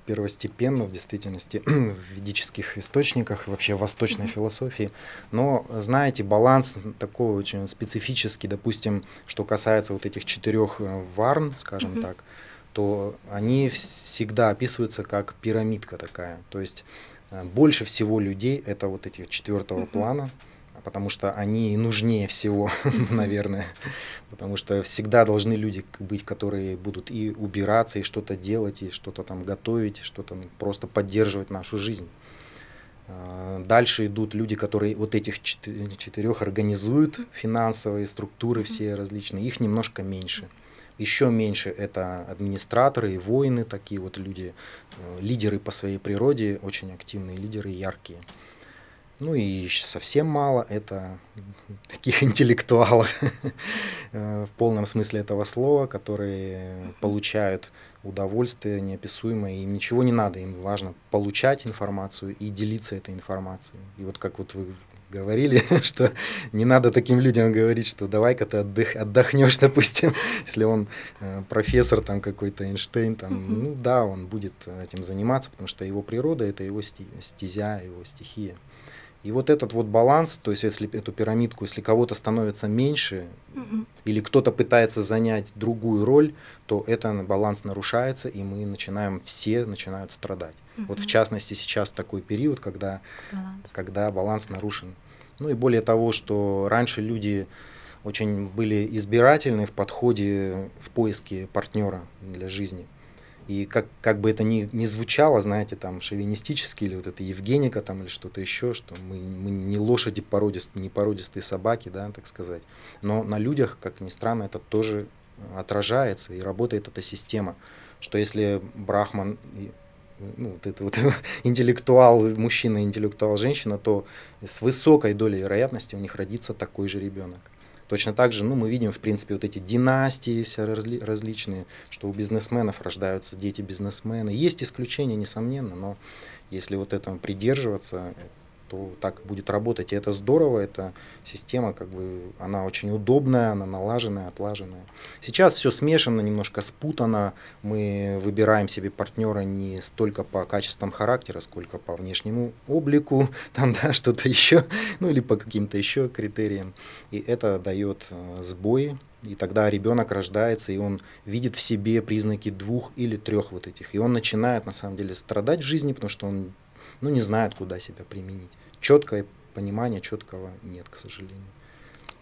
первостепенно в действительности в ведических источниках, вообще в восточной философии. Но, знаете, баланс такой очень специфический, допустим, что касается вот этих четырех э, варн, скажем так, то они всегда описываются как пирамидка такая. То есть э, больше всего людей это вот этих четвертого плана, потому что они нужнее всего, наверное. Потому что всегда должны люди быть, которые будут и убираться, и что-то делать, и что-то там готовить, что-то просто поддерживать нашу жизнь. А, дальше идут люди, которые вот этих четырех организуют финансовые структуры все различные, их немножко меньше. Еще меньше это администраторы и воины, такие вот люди, э, лидеры по своей природе, очень активные лидеры, яркие. Ну и совсем мало это таких интеллектуалов э, в полном смысле этого слова, которые получают удовольствие неописуемое, им ничего не надо, им важно получать информацию и делиться этой информацией. И вот как вот вы говорили, что не надо таким людям говорить, что давай-ка ты отдых, отдохнешь, допустим, если он э, профессор там какой-то Эйнштейн, там, ну да, он будет этим заниматься, потому что его природа это его стезя, его стихия. И вот этот вот баланс, то есть если эту пирамидку, если кого-то становится меньше, угу. или кто-то пытается занять другую роль, то этот баланс нарушается, и мы начинаем, все начинают страдать. Угу. Вот в частности сейчас такой период, когда баланс. когда баланс нарушен. Ну и более того, что раньше люди очень были избирательны в подходе, в поиске партнера для жизни. И как, как бы это ни, ни звучало, знаете, там, шовинистически, или вот это Евгеника, там, или что-то еще, что мы, мы не лошади породистые, не породистые собаки, да, так сказать. Но на людях, как ни странно, это тоже отражается, и работает эта система, что если Брахман ну, вот это вот интеллектуал мужчина, интеллектуал женщина, то с высокой долей вероятности у них родится такой же ребенок. Точно так же, ну, мы видим, в принципе, вот эти династии все разли, различные, что у бизнесменов рождаются дети бизнесмены. Есть исключения, несомненно, но если вот этому придерживаться, то так будет работать. И это здорово, эта система, как бы, она очень удобная, она налаженная, отлаженная. Сейчас все смешано, немножко спутано. Мы выбираем себе партнера не столько по качествам характера, сколько по внешнему облику, там, да, что-то еще, ну или по каким-то еще критериям. И это дает э, сбои, и тогда ребенок рождается, и он видит в себе признаки двух или трех вот этих. И он начинает, на самом деле, страдать в жизни, потому что он ну, не знает, куда себя применить четкое понимания четкого нет, к сожалению.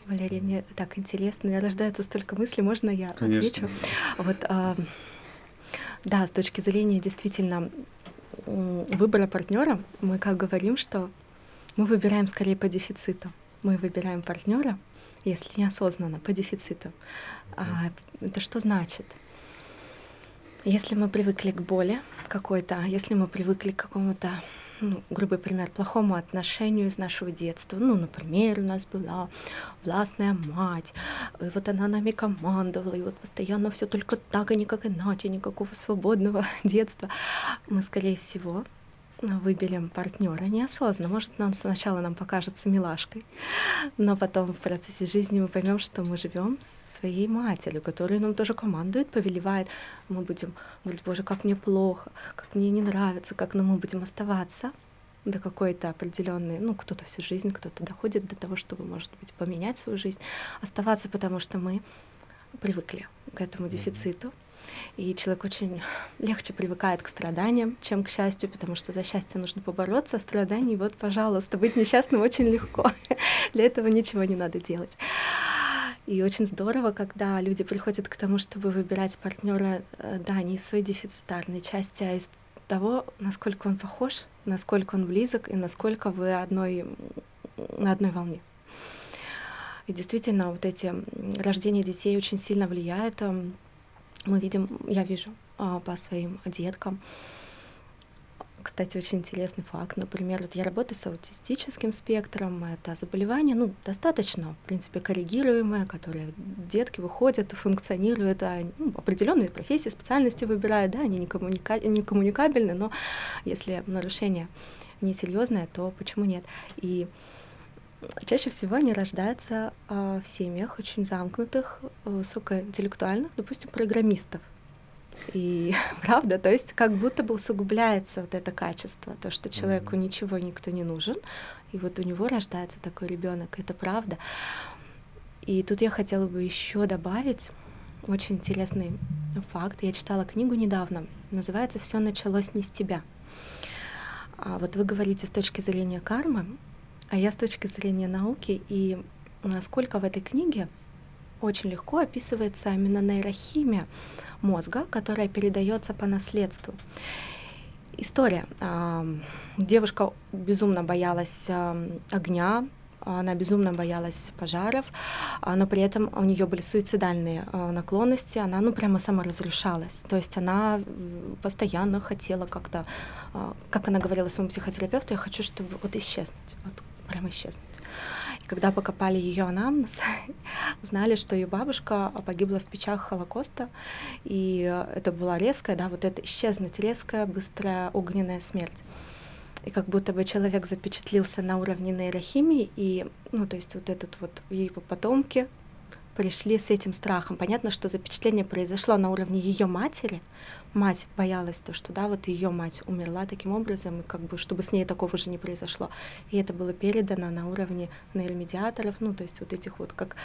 Валерий, мне так интересно, у меня рождается столько мыслей, можно я Конечно. отвечу? Вот, а, да, с точки зрения действительно выбора партнера, мы как говорим, что мы выбираем скорее по дефициту. Мы выбираем партнера, если неосознанно, по дефициту. А, это что значит? Если мы привыкли к боли какой-то, если мы привыкли к какому-то ну, грубый пример, плохому отношению из нашего детства. Ну, например, у нас была властная мать, и вот она нами командовала, и вот постоянно все только так, и никак иначе, никакого свободного детства. Мы, скорее всего, выберем партнера неосознанно. Может, он сначала нам покажется милашкой, но потом в процессе жизни мы поймем, что мы живем с своей матерью, которая нам тоже командует, повелевает. Мы будем говорить, Боже, как мне плохо, как мне не нравится, как но мы будем оставаться до какой-то определенной, ну, кто-то всю жизнь, кто-то доходит до того, чтобы, может быть, поменять свою жизнь, оставаться, потому что мы привыкли к этому дефициту. И человек очень легче привыкает к страданиям, чем к счастью, потому что за счастье нужно побороться, а страданий вот, пожалуйста, быть несчастным очень легко. Для этого ничего не надо делать. И очень здорово, когда люди приходят к тому, чтобы выбирать партнера, э, да, не из своей дефицитарной части, а из того, насколько он похож, насколько он близок и насколько вы одной, на одной волне. И действительно, вот эти рождение детей очень сильно влияет эм, мы видим, я вижу а, по своим деткам. Кстати, очень интересный факт. Например, вот я работаю с аутистическим спектром. Это заболевание, ну, достаточно, в принципе, коррегируемое, которое детки выходят, функционируют, а, ну, определенные профессии, специальности выбирают, да, они не, коммуника... не коммуникабельны, но если нарушение несерьезное, то почему нет? И Чаще всего они рождаются э, в семьях очень замкнутых, э, высокоинтеллектуальных, допустим, программистов. И правда, то есть как будто бы усугубляется вот это качество, то, что человеку ничего никто не нужен, и вот у него рождается такой ребенок, это правда. И тут я хотела бы еще добавить очень интересный факт. Я читала книгу недавно, называется Все началось не с тебя. А вот вы говорите с точки зрения кармы, а я с точки зрения науки, и насколько в этой книге очень легко описывается именно нейрохимия мозга, которая передается по наследству. История. Девушка безумно боялась огня, она безумно боялась пожаров, но при этом у нее были суицидальные наклонности, она ну прямо саморазрушалась. То есть она постоянно хотела как-то, как она говорила своему психотерапевту, я хочу, чтобы вот исчезнуть, прям исчезнуть. И когда покопали ее анамнез, узнали, что ее бабушка погибла в печах Холокоста, и это была резкая, да, вот это исчезнуть, резкая, быстрая огненная смерть. И как будто бы человек запечатлился на уровне нейрохимии, и, ну, то есть вот этот вот ее потомки пришли с этим страхом. Понятно, что запечатление произошло на уровне ее матери. Мать боялась то, что да, вот ее мать умерла таким образом, и как бы чтобы с ней такого же не произошло. И это было передано на уровне нейромедиаторов, ну то есть вот этих вот как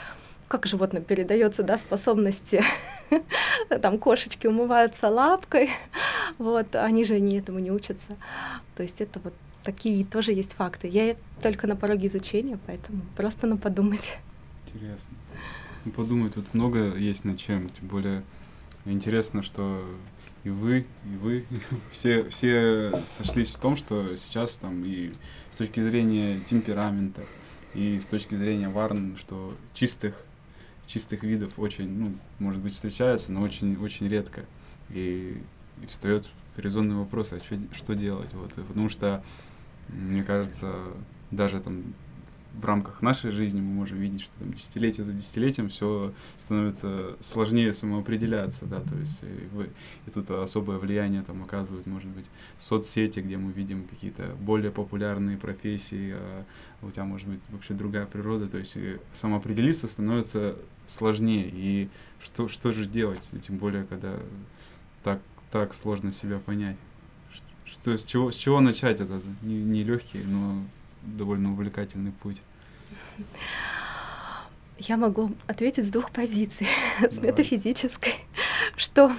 как животным передается, да, способности, там кошечки умываются лапкой, вот, они же не этому не учатся. То есть это вот такие тоже есть факты. Я только на пороге изучения, поэтому просто на подумать. Интересно. Ну, подумать тут много есть над чем, тем более интересно, что и вы, и вы, все, все сошлись в том, что сейчас там и с точки зрения темперамента, и с точки зрения варн, что чистых, чистых видов очень, ну, может быть, встречается, но очень, очень редко. И, и встает резонный вопрос, а что, что делать? Вот, потому что, мне кажется, даже там в рамках нашей жизни мы можем видеть, что там десятилетие за десятилетием все становится сложнее самоопределяться, да, то есть и, вы, и тут особое влияние там оказывают, может быть, соцсети, где мы видим какие-то более популярные профессии, а у тебя может быть вообще другая природа, то есть самоопределиться становится сложнее, и что, что же делать, тем более, когда так, так сложно себя понять. Что, с, чего, с чего начать этот не, не но довольно увлекательный путь? Я могу ответить с двух позиций. с метафизической. Что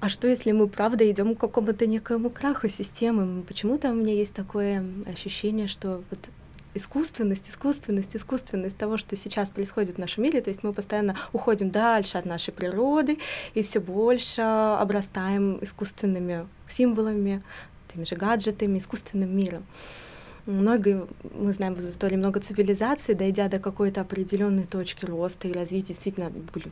а что, если мы правда идем к какому-то некоему краху системы? Почему-то у меня есть такое ощущение, что вот искусственность, искусственность, искусственность того, что сейчас происходит в нашем мире, то есть мы постоянно уходим дальше от нашей природы и все больше обрастаем искусственными символами, теми же гаджетами, искусственным миром. Много, мы знаем из истории много цивилизаций, дойдя до какой-то определенной точки роста и развития, действительно были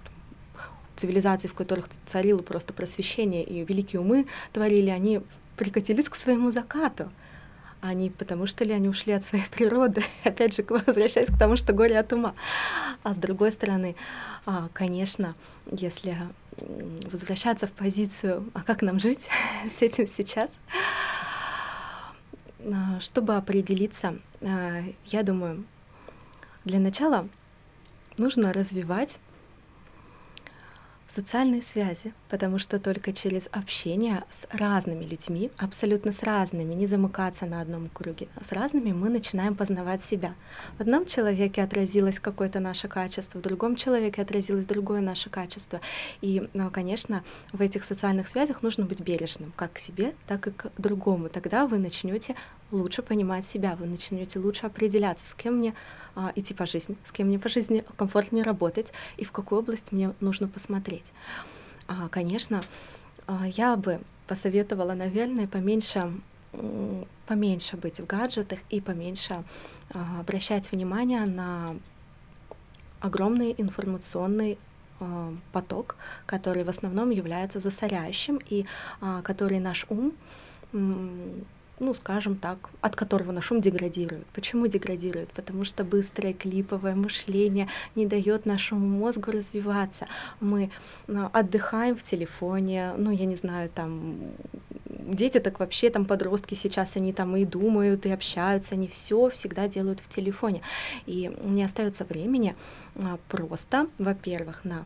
цивилизации, в которых царило просто просвещение, и великие умы творили, они прикатились к своему закату. Они потому что ли они ушли от своей природы, опять же, возвращаясь к тому, что горе от ума. А с другой стороны, а, конечно, если возвращаться в позицию, а как нам жить с этим сейчас, а, чтобы определиться, а, я думаю, для начала нужно развивать социальные связи, потому что только через общение с разными людьми, абсолютно с разными, не замыкаться на одном круге, а с разными мы начинаем познавать себя. В одном человеке отразилось какое-то наше качество, в другом человеке отразилось другое наше качество. И, ну, конечно, в этих социальных связях нужно быть бережным как к себе, так и к другому. Тогда вы начнете лучше понимать себя, вы начнете лучше определяться, с кем мне а, идти по жизни, с кем мне по жизни комфортнее работать и в какую область мне нужно посмотреть. А, конечно, а, я бы посоветовала, наверное, поменьше поменьше быть в гаджетах и поменьше а, обращать внимание на огромный информационный а, поток, который в основном является засоряющим и а, который наш ум ну, скажем так, от которого наш ум деградирует. Почему деградирует? Потому что быстрое клиповое мышление не дает нашему мозгу развиваться. Мы ну, отдыхаем в телефоне, ну, я не знаю, там, дети так вообще, там, подростки сейчас, они там и думают, и общаются, они все всегда делают в телефоне. И не остается времени а, просто, во-первых, на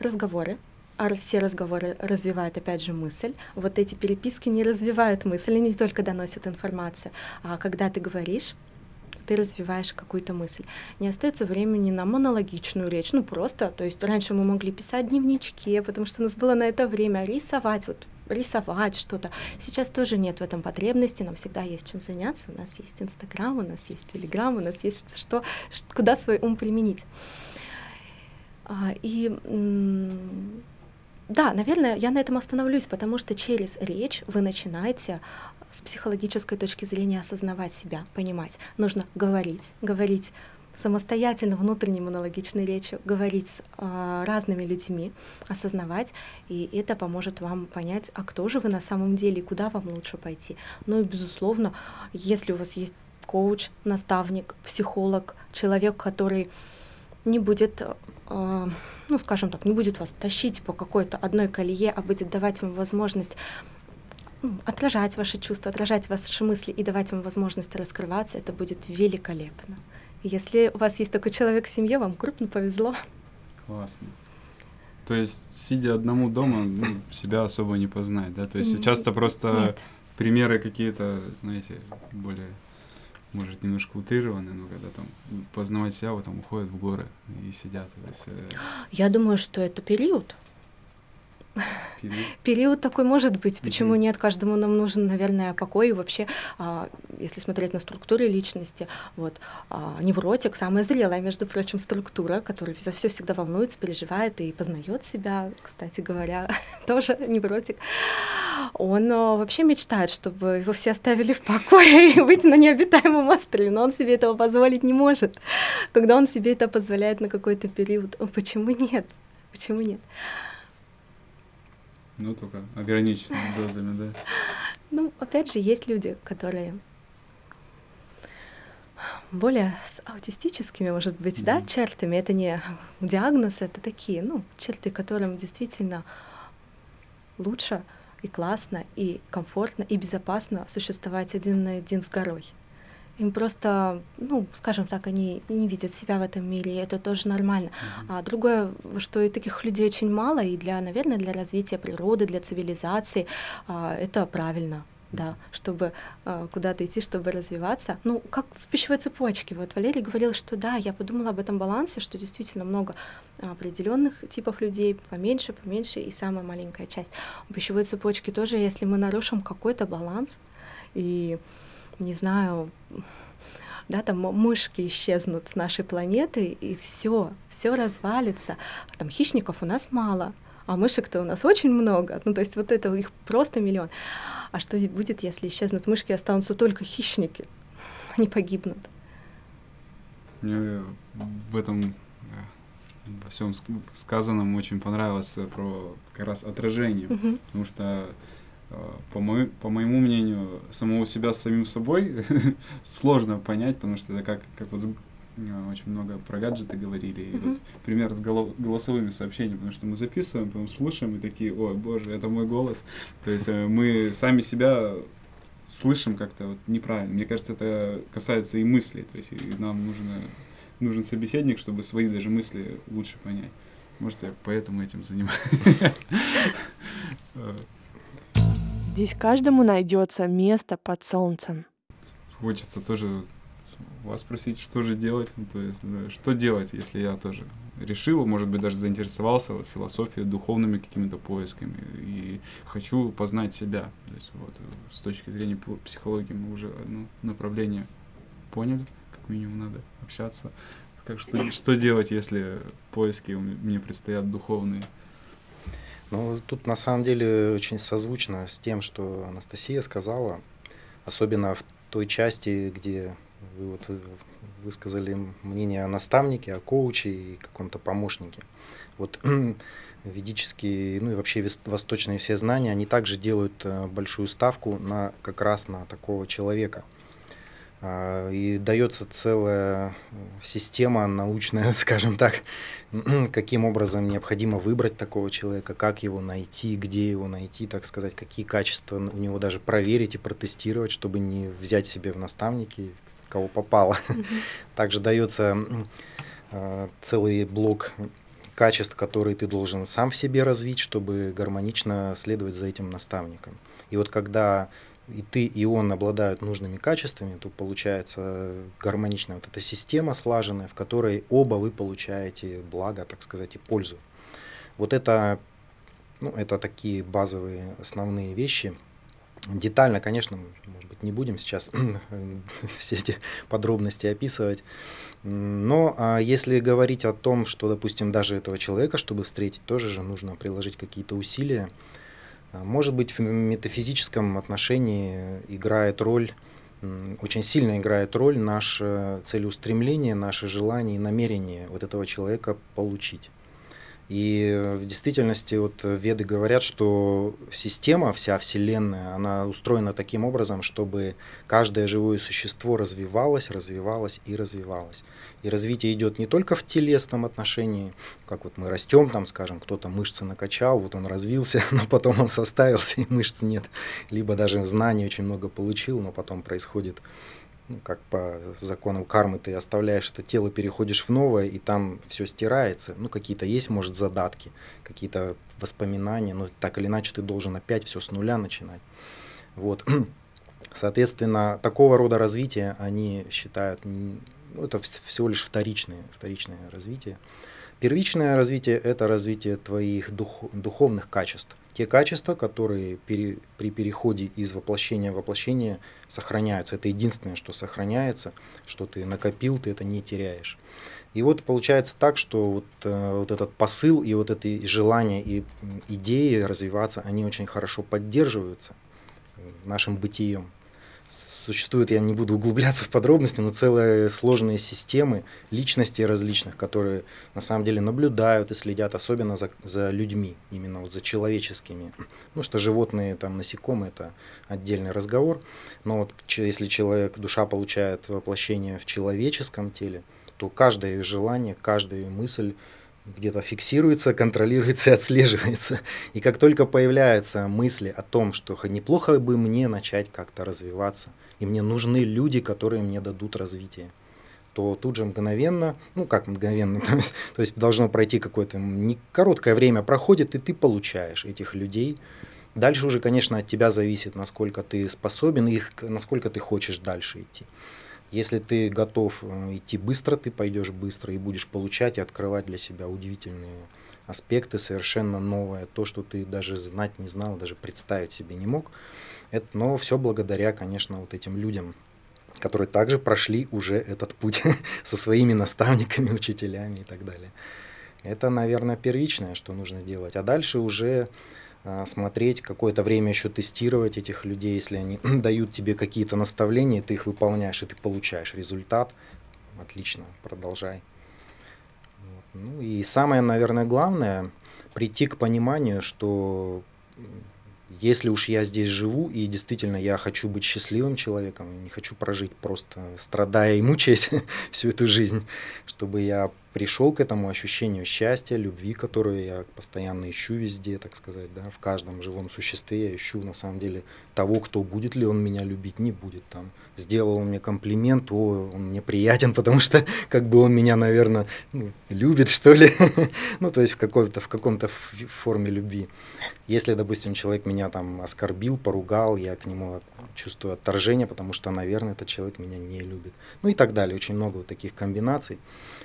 разговоры, а все разговоры развивают, опять же, мысль. Вот эти переписки не развивают мысль, они только доносят информацию. А когда ты говоришь, ты развиваешь какую-то мысль. Не остается времени на монологичную речь, ну просто, то есть раньше мы могли писать дневнички, потому что у нас было на это время рисовать, вот рисовать что-то. Сейчас тоже нет в этом потребности, нам всегда есть чем заняться, у нас есть Инстаграм, у нас есть Телеграм, у нас есть что, куда свой ум применить. А, и да, наверное, я на этом остановлюсь, потому что через речь вы начинаете с психологической точки зрения осознавать себя, понимать. Нужно говорить, говорить самостоятельно, внутренней монологичной речью, говорить с э, разными людьми, осознавать, и это поможет вам понять, а кто же вы на самом деле, куда вам лучше пойти. Ну и, безусловно, если у вас есть коуч, наставник, психолог, человек, который не будет э, ну, скажем так, не будет вас тащить по какой-то одной колее, а будет давать вам возможность ну, отражать ваши чувства, отражать ваши мысли и давать вам возможность раскрываться, это будет великолепно. Если у вас есть такой человек в семье, вам крупно повезло. Классно. То есть, сидя одному дома, ну, себя особо не познать, да? То есть часто просто Нет. примеры какие-то, знаете, более может, немножко утрированы, но когда там познавать себя, вот там уходят в горы и сидят. Есть, э... Я думаю, что это период. Период. Период такой может быть. Почему mm-hmm. нет? Каждому нам нужен, наверное, покой. И вообще, а, если смотреть на структуры личности, вот а, невротик самая зрелая, между прочим, структура, которая за все всегда волнуется, переживает и познает себя, кстати говоря, тоже невротик. Он а, вообще мечтает, чтобы его все оставили в покое и выйти на необитаемом острове, но он себе этого позволить не может. Когда он себе это позволяет на какой-то период, почему нет? Почему нет? Ну, только ограниченными дозами, да. Ну, опять же, есть люди, которые более с аутистическими, может быть, mm-hmm. да, чертами. Это не диагноз, это такие, ну, черты, которым действительно лучше и классно, и комфортно, и безопасно существовать один на один с горой. Им просто, ну, скажем так, они не видят себя в этом мире, и это тоже нормально. Mm-hmm. А другое, что и таких людей очень мало, и для, наверное, для развития природы, для цивилизации а, это правильно да, чтобы э, куда-то идти, чтобы развиваться. Ну, как в пищевой цепочке. Вот Валерий говорил, что да, я подумала об этом балансе, что действительно много определенных типов людей, поменьше, поменьше, и самая маленькая часть. В пищевой цепочке тоже, если мы нарушим какой-то баланс, и, не знаю, да, там мышки исчезнут с нашей планеты, и все, все развалится. Там хищников у нас мало, а мышек-то у нас очень много. Ну, то есть вот это их просто миллион. А что будет, если исчезнут мышки, останутся только хищники? Они погибнут. Мне в этом э, во всем сказанном очень понравилось э, про как раз отражение, uh-huh. потому что э, по, мо- по моему мнению, самого себя с самим собой сложно понять, потому что это как, как вот очень много про гаджеты говорили. И вот пример с голо- голосовыми сообщениями, потому что мы записываем, потом слушаем и такие, ой, боже, это мой голос. То есть э, мы сами себя слышим как-то вот неправильно. Мне кажется, это касается и мыслей. То есть и нам нужно, нужен собеседник, чтобы свои даже мысли лучше понять. Может, я поэтому этим занимаюсь. Здесь каждому найдется место под солнцем. Хочется тоже вас спросить, что же делать, ну, то есть, да, что делать, если я тоже решил, может быть, даже заинтересовался вот, философией, духовными какими-то поисками и хочу познать себя. То есть вот с точки зрения психологии мы уже одно направление поняли, как минимум надо общаться. Как что, что делать, если поиски мне предстоят духовные? Ну, тут на самом деле очень созвучно с тем, что Анастасия сказала, особенно в той части, где вы вот высказали мнение о наставнике, о коуче и каком-то помощнике. Вот ведические, ну и вообще восточные все знания, они также делают э, большую ставку на как раз на такого человека. А, и дается целая система научная, скажем так, каким образом необходимо выбрать такого человека, как его найти, где его найти, так сказать, какие качества у него даже проверить и протестировать, чтобы не взять себе в наставники кого попало. Также дается э, целый блок качеств, которые ты должен сам в себе развить, чтобы гармонично следовать за этим наставником. И вот когда и ты, и он обладают нужными качествами, то получается гармоничная вот эта система слаженная, в которой оба вы получаете благо, так сказать, и пользу. Вот это, ну, это такие базовые основные вещи – Детально, конечно, может быть, не будем сейчас все эти подробности описывать. Но а если говорить о том, что, допустим, даже этого человека, чтобы встретить, тоже же нужно приложить какие-то усилия. А, может быть, в метафизическом отношении играет роль, очень сильно играет роль наше целеустремление, наше желание и намерение вот этого человека получить. И в действительности вот веды говорят, что система, вся Вселенная, она устроена таким образом, чтобы каждое живое существо развивалось, развивалось и развивалось. И развитие идет не только в телесном отношении, как вот мы растем, там, скажем, кто-то мышцы накачал, вот он развился, но потом он составился и мышц нет. Либо даже знаний очень много получил, но потом происходит ну, как по законам кармы ты оставляешь это тело, переходишь в новое, и там все стирается. Ну, какие-то есть, может, задатки, какие-то воспоминания, но так или иначе ты должен опять все с нуля начинать. Вот. Соответственно, такого рода развитие они считают, ну, это всего лишь вторичное, вторичное развитие. Первичное развитие – это развитие твоих дух, духовных качеств. Те качества, которые пере, при переходе из воплощения в воплощение сохраняются. Это единственное, что сохраняется, что ты накопил, ты это не теряешь. И вот получается так, что вот, э, вот этот посыл и вот это желание и идеи развиваться, они очень хорошо поддерживаются нашим бытием. Существует, я не буду углубляться в подробности, но целые сложные системы личностей различных, которые на самом деле наблюдают и следят, особенно за, за людьми, именно вот за человеческими. Ну, что животные, там, насекомые, это отдельный разговор. Но вот если человек, душа получает воплощение в человеческом теле, то каждое ее желание, каждая ее мысль где-то фиксируется, контролируется и отслеживается. И как только появляются мысли о том, что неплохо бы мне начать как-то развиваться, и мне нужны люди, которые мне дадут развитие, то тут же мгновенно, ну как мгновенно, то есть, то есть должно пройти какое-то не короткое время проходит, и ты получаешь этих людей. Дальше уже, конечно, от тебя зависит, насколько ты способен, и насколько ты хочешь дальше идти. Если ты готов э, идти быстро, ты пойдешь быстро и будешь получать и открывать для себя удивительные аспекты, совершенно новое, то, что ты даже знать не знал, даже представить себе не мог. Это, но все благодаря, конечно, вот этим людям, которые также прошли уже этот путь со своими наставниками, учителями и так далее. Это, наверное, первичное, что нужно делать. А дальше уже смотреть, какое-то время еще тестировать этих людей, если они дают тебе какие-то наставления, ты их выполняешь, и ты получаешь результат. Отлично, продолжай. Ну и самое, наверное, главное, прийти к пониманию, что если уж я здесь живу, и действительно я хочу быть счастливым человеком, не хочу прожить просто страдая и мучаясь всю эту жизнь, чтобы я пришел к этому ощущению счастья, любви, которую я постоянно ищу везде, так сказать, да, в каждом живом существе я ищу на самом деле того, кто будет ли он меня любить, не будет там. Сделал он мне комплимент, о, он мне приятен, потому что как бы он меня, наверное, ну, любит, что ли, ну, то есть в, каком-то, в каком-то форме любви. Если, допустим, человек меня там оскорбил, поругал, я к нему чувствую отторжение, потому что, наверное, этот человек меня не любит. Ну и так далее, очень много вот таких комбинаций.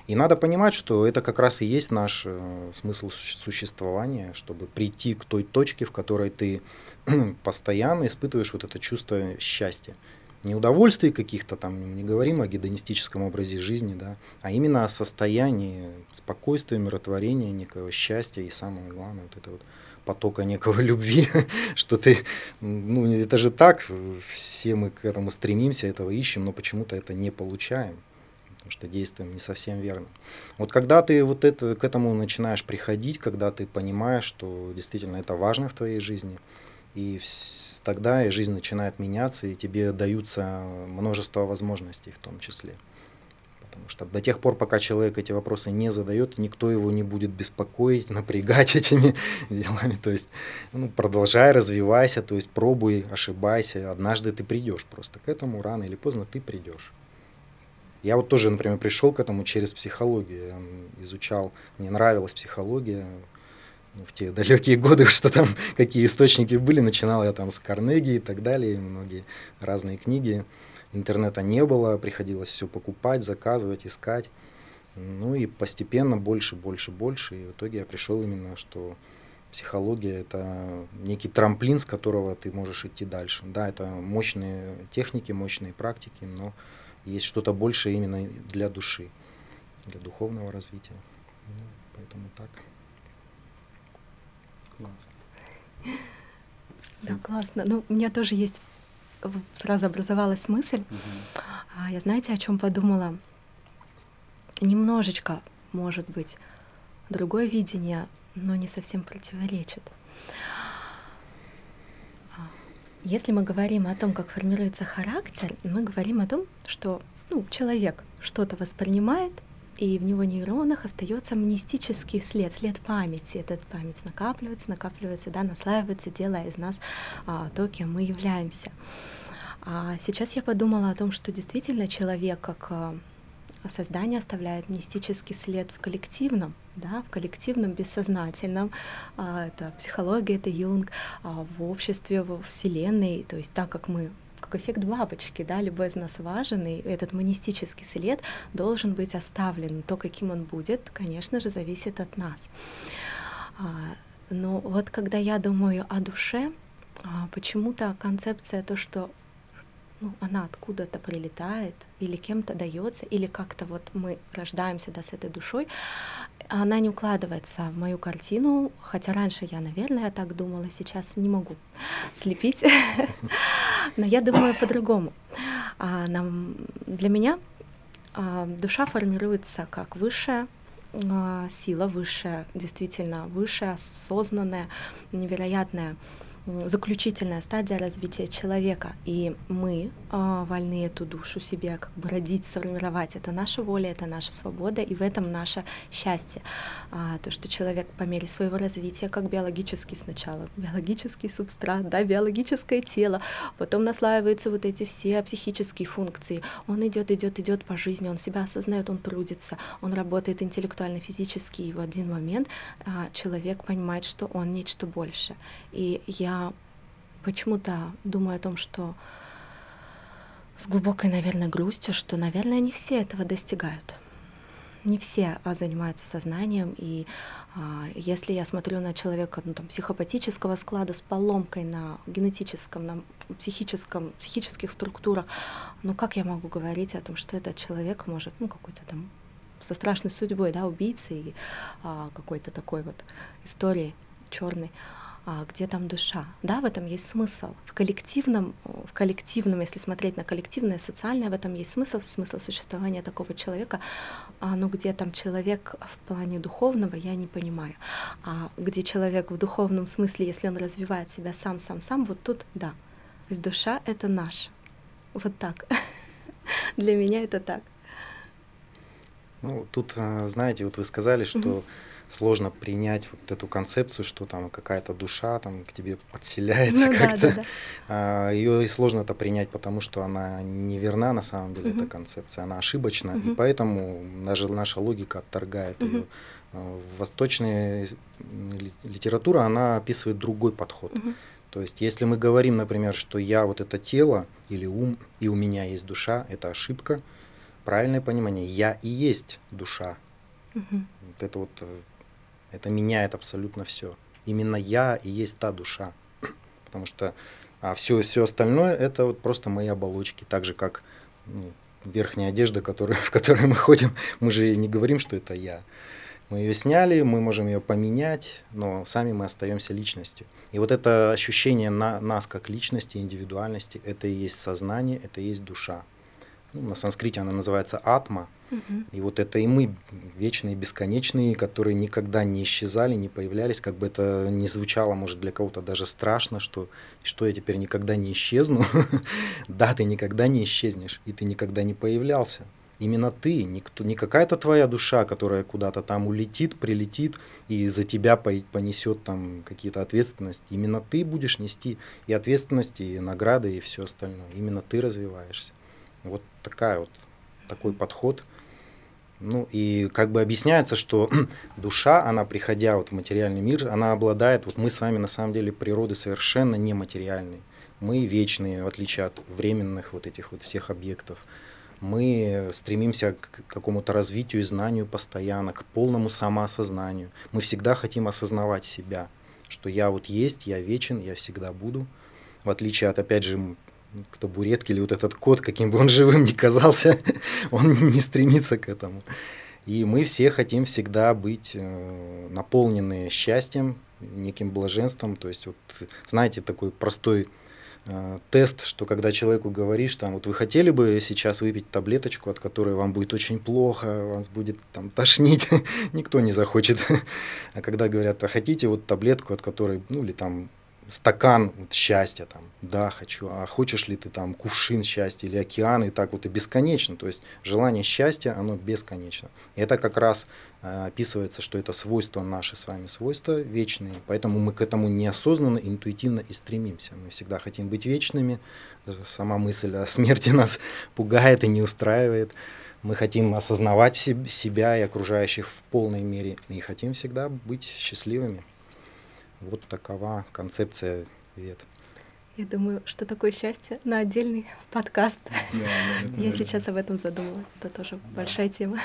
И надо понимать, что это как раз и есть наш э, смысл существования, чтобы прийти к той точке, в которой ты постоянно испытываешь вот это чувство счастья. Не удовольствий каких-то там, не говорим о гедонистическом образе жизни, да, а именно о состоянии спокойствия, миротворения, некого счастья и самое главное, вот это вот потока некого любви, что ты, ну это же так, все мы к этому стремимся, этого ищем, но почему-то это не получаем потому что действуем не совсем верно. Вот когда ты вот это, к этому начинаешь приходить, когда ты понимаешь, что действительно это важно в твоей жизни, и тогда и жизнь начинает меняться, и тебе даются множество возможностей в том числе. Потому что до тех пор, пока человек эти вопросы не задает, никто его не будет беспокоить, напрягать этими делами. То есть ну, продолжай, развивайся, то есть пробуй, ошибайся. Однажды ты придешь просто к этому, рано или поздно ты придешь. Я вот тоже, например, пришел к этому через психологию. Я изучал, мне нравилась психология. Ну, в те далекие годы, что там, какие источники были, начинал я там с Карнеги и так далее, многие разные книги. Интернета не было, приходилось все покупать, заказывать, искать. Ну и постепенно больше, больше, больше. И в итоге я пришел именно, что психология это некий трамплин, с которого ты можешь идти дальше. Да, это мощные техники, мощные практики, но есть что-то большее именно для души, для духовного развития. Ну, поэтому так. Классно. Да, классно. Ну, у меня тоже есть сразу образовалась мысль. Угу. Я знаете, о чем подумала? Немножечко, может быть, другое видение, но не совсем противоречит. Если мы говорим о том, как формируется характер, мы говорим о том, что ну, человек что-то воспринимает, и в него нейронах остается амнистический след, след памяти. Этот память накапливается, накапливается, да, наслаивается, делая из нас а, то, кем мы являемся. А сейчас я подумала о том, что действительно человек как а, создание оставляет мистический след в коллективном, да, в коллективном бессознательном. А, это психология, это Юнг, а, в обществе, в Вселенной. То есть так как мы как эффект бабочки, да, любой из важен, и этот монистический след должен быть оставлен. То, каким он будет, конечно же, зависит от нас. А, но вот когда я думаю о душе, почему-то концепция то, что ну, она откуда-то прилетает, или кем-то дается, или как-то вот мы рождаемся да, с этой душой, она не укладывается в мою картину, хотя раньше я, наверное, так думала, сейчас не могу слепить, но я думаю по-другому. А, для меня а, душа формируется как высшая а, сила, высшая, действительно высшая, осознанная, невероятная заключительная стадия развития человека, и мы э, вольны эту душу себе как бы родить, сформировать. Это наша воля, это наша свобода, и в этом наше счастье. А, то, что человек по мере своего развития, как биологический сначала, биологический субстрат, да, биологическое тело, потом наслаиваются вот эти все психические функции. Он идет, идет, идет по жизни, он себя осознает, он трудится, он работает интеллектуально, физически, и в один момент а, человек понимает, что он нечто больше. И я почему-то думаю о том, что с глубокой, наверное, грустью, что, наверное, не все этого достигают. Не все а, занимаются сознанием, и а, если я смотрю на человека ну, там, психопатического склада с поломкой на генетическом, на психическом, психических структурах, ну как я могу говорить о том, что этот человек может, ну какой-то там со страшной судьбой, да, убийцы и а, какой-то такой вот истории черной где там душа. Да, в этом есть смысл. В коллективном, в коллективном, если смотреть на коллективное, социальное, в этом есть смысл, смысл существования такого человека. А, но где там человек в плане духовного, я не понимаю. А где человек в духовном смысле, если он развивает себя сам, сам, сам, вот тут да. То есть душа — это наша. Вот так. Для меня это так. Ну, тут, а, знаете, вот вы сказали, что сложно принять вот эту концепцию, что там какая-то душа там к тебе подселяется ну, как-то. Да, да, да. Ее и сложно это принять, потому что она неверна на самом деле, угу. эта концепция, она ошибочна, угу. и поэтому даже наша логика отторгает угу. ее. А, восточная литература, она описывает другой подход. Угу. То есть, если мы говорим, например, что я вот это тело или ум, и у меня есть душа, это ошибка. Правильное понимание, я и есть душа. Угу. Вот это вот э, это меняет абсолютно все. Именно я и есть та душа. Потому что а все, все остальное это вот просто мои оболочки. Так же, как ну, верхняя одежда, которая, в которой мы ходим, мы же не говорим, что это я. Мы ее сняли, мы можем ее поменять, но сами мы остаемся личностью. И вот это ощущение на, нас как личности, индивидуальности, это и есть сознание, это и есть душа. Ну, на санскрите она называется атма, и вот это и мы, вечные, бесконечные, которые никогда не исчезали, не появлялись, как бы это ни звучало, может, для кого-то даже страшно, что, что я теперь никогда не исчезну. да, ты никогда не исчезнешь, и ты никогда не появлялся. Именно ты, никто, не какая-то твоя душа, которая куда-то там улетит, прилетит и за тебя понесет там какие-то ответственности. Именно ты будешь нести и ответственности, и награды, и все остальное. Именно ты развиваешься. Вот такая вот такой подход – ну и как бы объясняется, что душа, она приходя вот в материальный мир, она обладает, вот мы с вами на самом деле природы совершенно нематериальной. Мы вечные, в отличие от временных вот этих вот всех объектов. Мы стремимся к какому-то развитию и знанию постоянно, к полному самоосознанию. Мы всегда хотим осознавать себя, что я вот есть, я вечен, я всегда буду. В отличие от, опять же, к табуретке или вот этот кот, каким бы он живым ни казался, он не стремится к этому. И мы все хотим всегда быть э, наполнены счастьем, неким блаженством. То есть, вот, знаете, такой простой э, тест, что когда человеку говоришь, там, вот вы хотели бы сейчас выпить таблеточку, от которой вам будет очень плохо, вас будет там тошнить, никто не захочет. А когда говорят, а хотите вот таблетку, от которой, ну или там стакан вот, счастья, там, да, хочу, а хочешь ли ты там кувшин счастья или океан, и так вот и бесконечно, то есть желание счастья, оно бесконечно. И это как раз э, описывается, что это свойства наши с вами, свойства вечные, поэтому мы к этому неосознанно, интуитивно и стремимся. Мы всегда хотим быть вечными, сама мысль о смерти нас пугает и не устраивает. Мы хотим осознавать себя и окружающих в полной мере и хотим всегда быть счастливыми. Вот такова концепция вет. Я думаю, что такое счастье на отдельный подкаст. Да, да, Я сейчас об этом задумалась. Это тоже большая тема.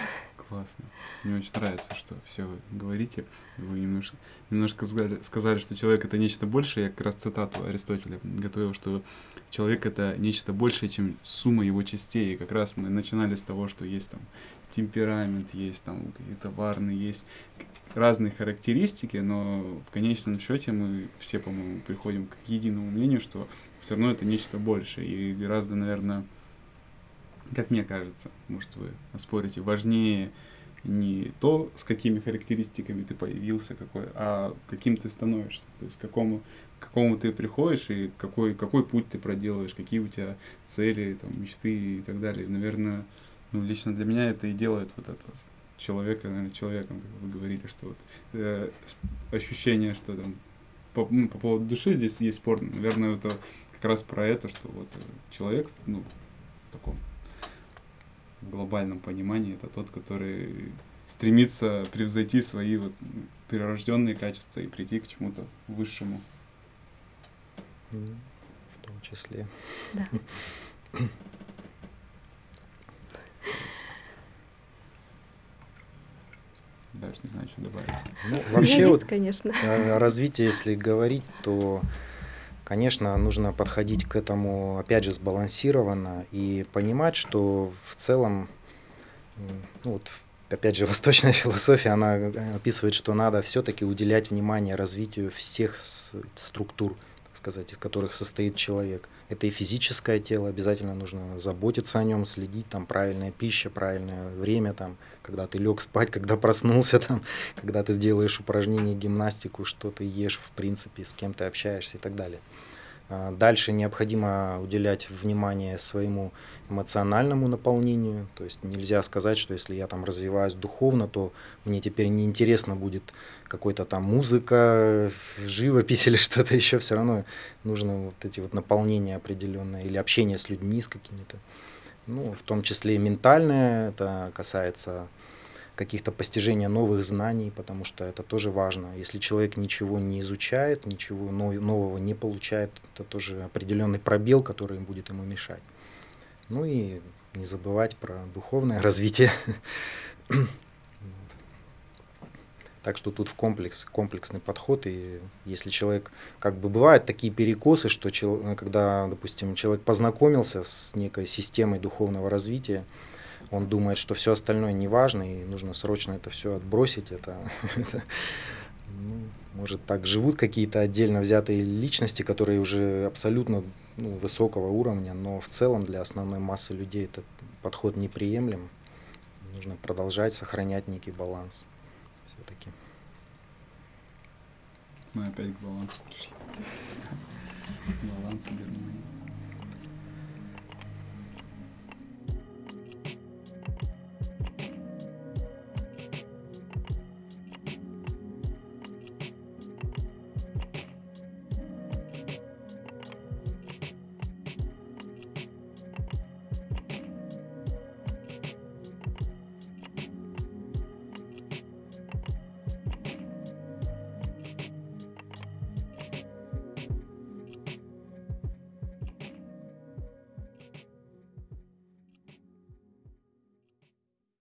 Классно. Мне очень нравится, что все вы говорите. Вы немножко, немножко сказали, сказали, что человек это нечто большее. Я как раз цитату Аристотеля готовил, что человек это нечто большее, чем сумма его частей. И как раз мы начинали с того, что есть там темперамент, есть там какие-то варны, есть разные характеристики, но в конечном счете мы все, по-моему, приходим к единому мнению, что все равно это нечто большее и гораздо, наверное, как мне кажется, может вы оспорите, важнее не то, с какими характеристиками ты появился, какой, а каким ты становишься, то есть какому, к какому ты приходишь и какой, какой путь ты проделываешь, какие у тебя цели, там, мечты и так далее. Наверное, ну, лично для меня это и делает вот это человека, наверное, человеком, как вы говорили, что вот э, ощущение, что там по, ну, по поводу души здесь есть спор, наверное, это как раз про это, что вот э, человек, ну, в таком глобальном понимании, это тот, который стремится превзойти свои вот прирожденные качества и прийти к чему-то высшему. В том числе. Да. Даже не знаю, что добавить. Ну, вообще, есть, вот, конечно. о развитии, если говорить, то, конечно, нужно подходить к этому, опять же, сбалансированно и понимать, что в целом, ну, вот, опять же, восточная философия, она описывает, что надо все-таки уделять внимание развитию всех структур, так сказать, из которых состоит человек. Это и физическое тело, обязательно нужно заботиться о нем, следить, там, правильная пища, правильное время, там, когда ты лег спать, когда проснулся, там, когда ты сделаешь упражнение, гимнастику, что ты ешь, в принципе, с кем ты общаешься и так далее. А, дальше необходимо уделять внимание своему эмоциональному наполнению. То есть нельзя сказать, что если я там развиваюсь духовно, то мне теперь не интересно будет какой-то там музыка, живопись или что-то еще. Все равно нужно вот эти вот наполнения определенные или общение с людьми, с какими-то. Ну, в том числе и ментальное, это касается каких-то постижения новых знаний, потому что это тоже важно. Если человек ничего не изучает, ничего нового не получает, это тоже определенный пробел, который будет ему мешать. Ну и не забывать про духовное развитие. Так что тут в комплекс, комплексный подход, и если человек, как бы бывают такие перекосы, что когда, допустим, человек познакомился с некой системой духовного развития, он думает, что все остальное не важно, и нужно срочно это все отбросить. Это, это ну, может, так живут какие-то отдельно взятые личности, которые уже абсолютно ну, высокого уровня, но в целом для основной массы людей этот подход неприемлем. Нужно продолжать сохранять некий баланс все-таки. Мы опять к балансу пришли. Баланс и гармония.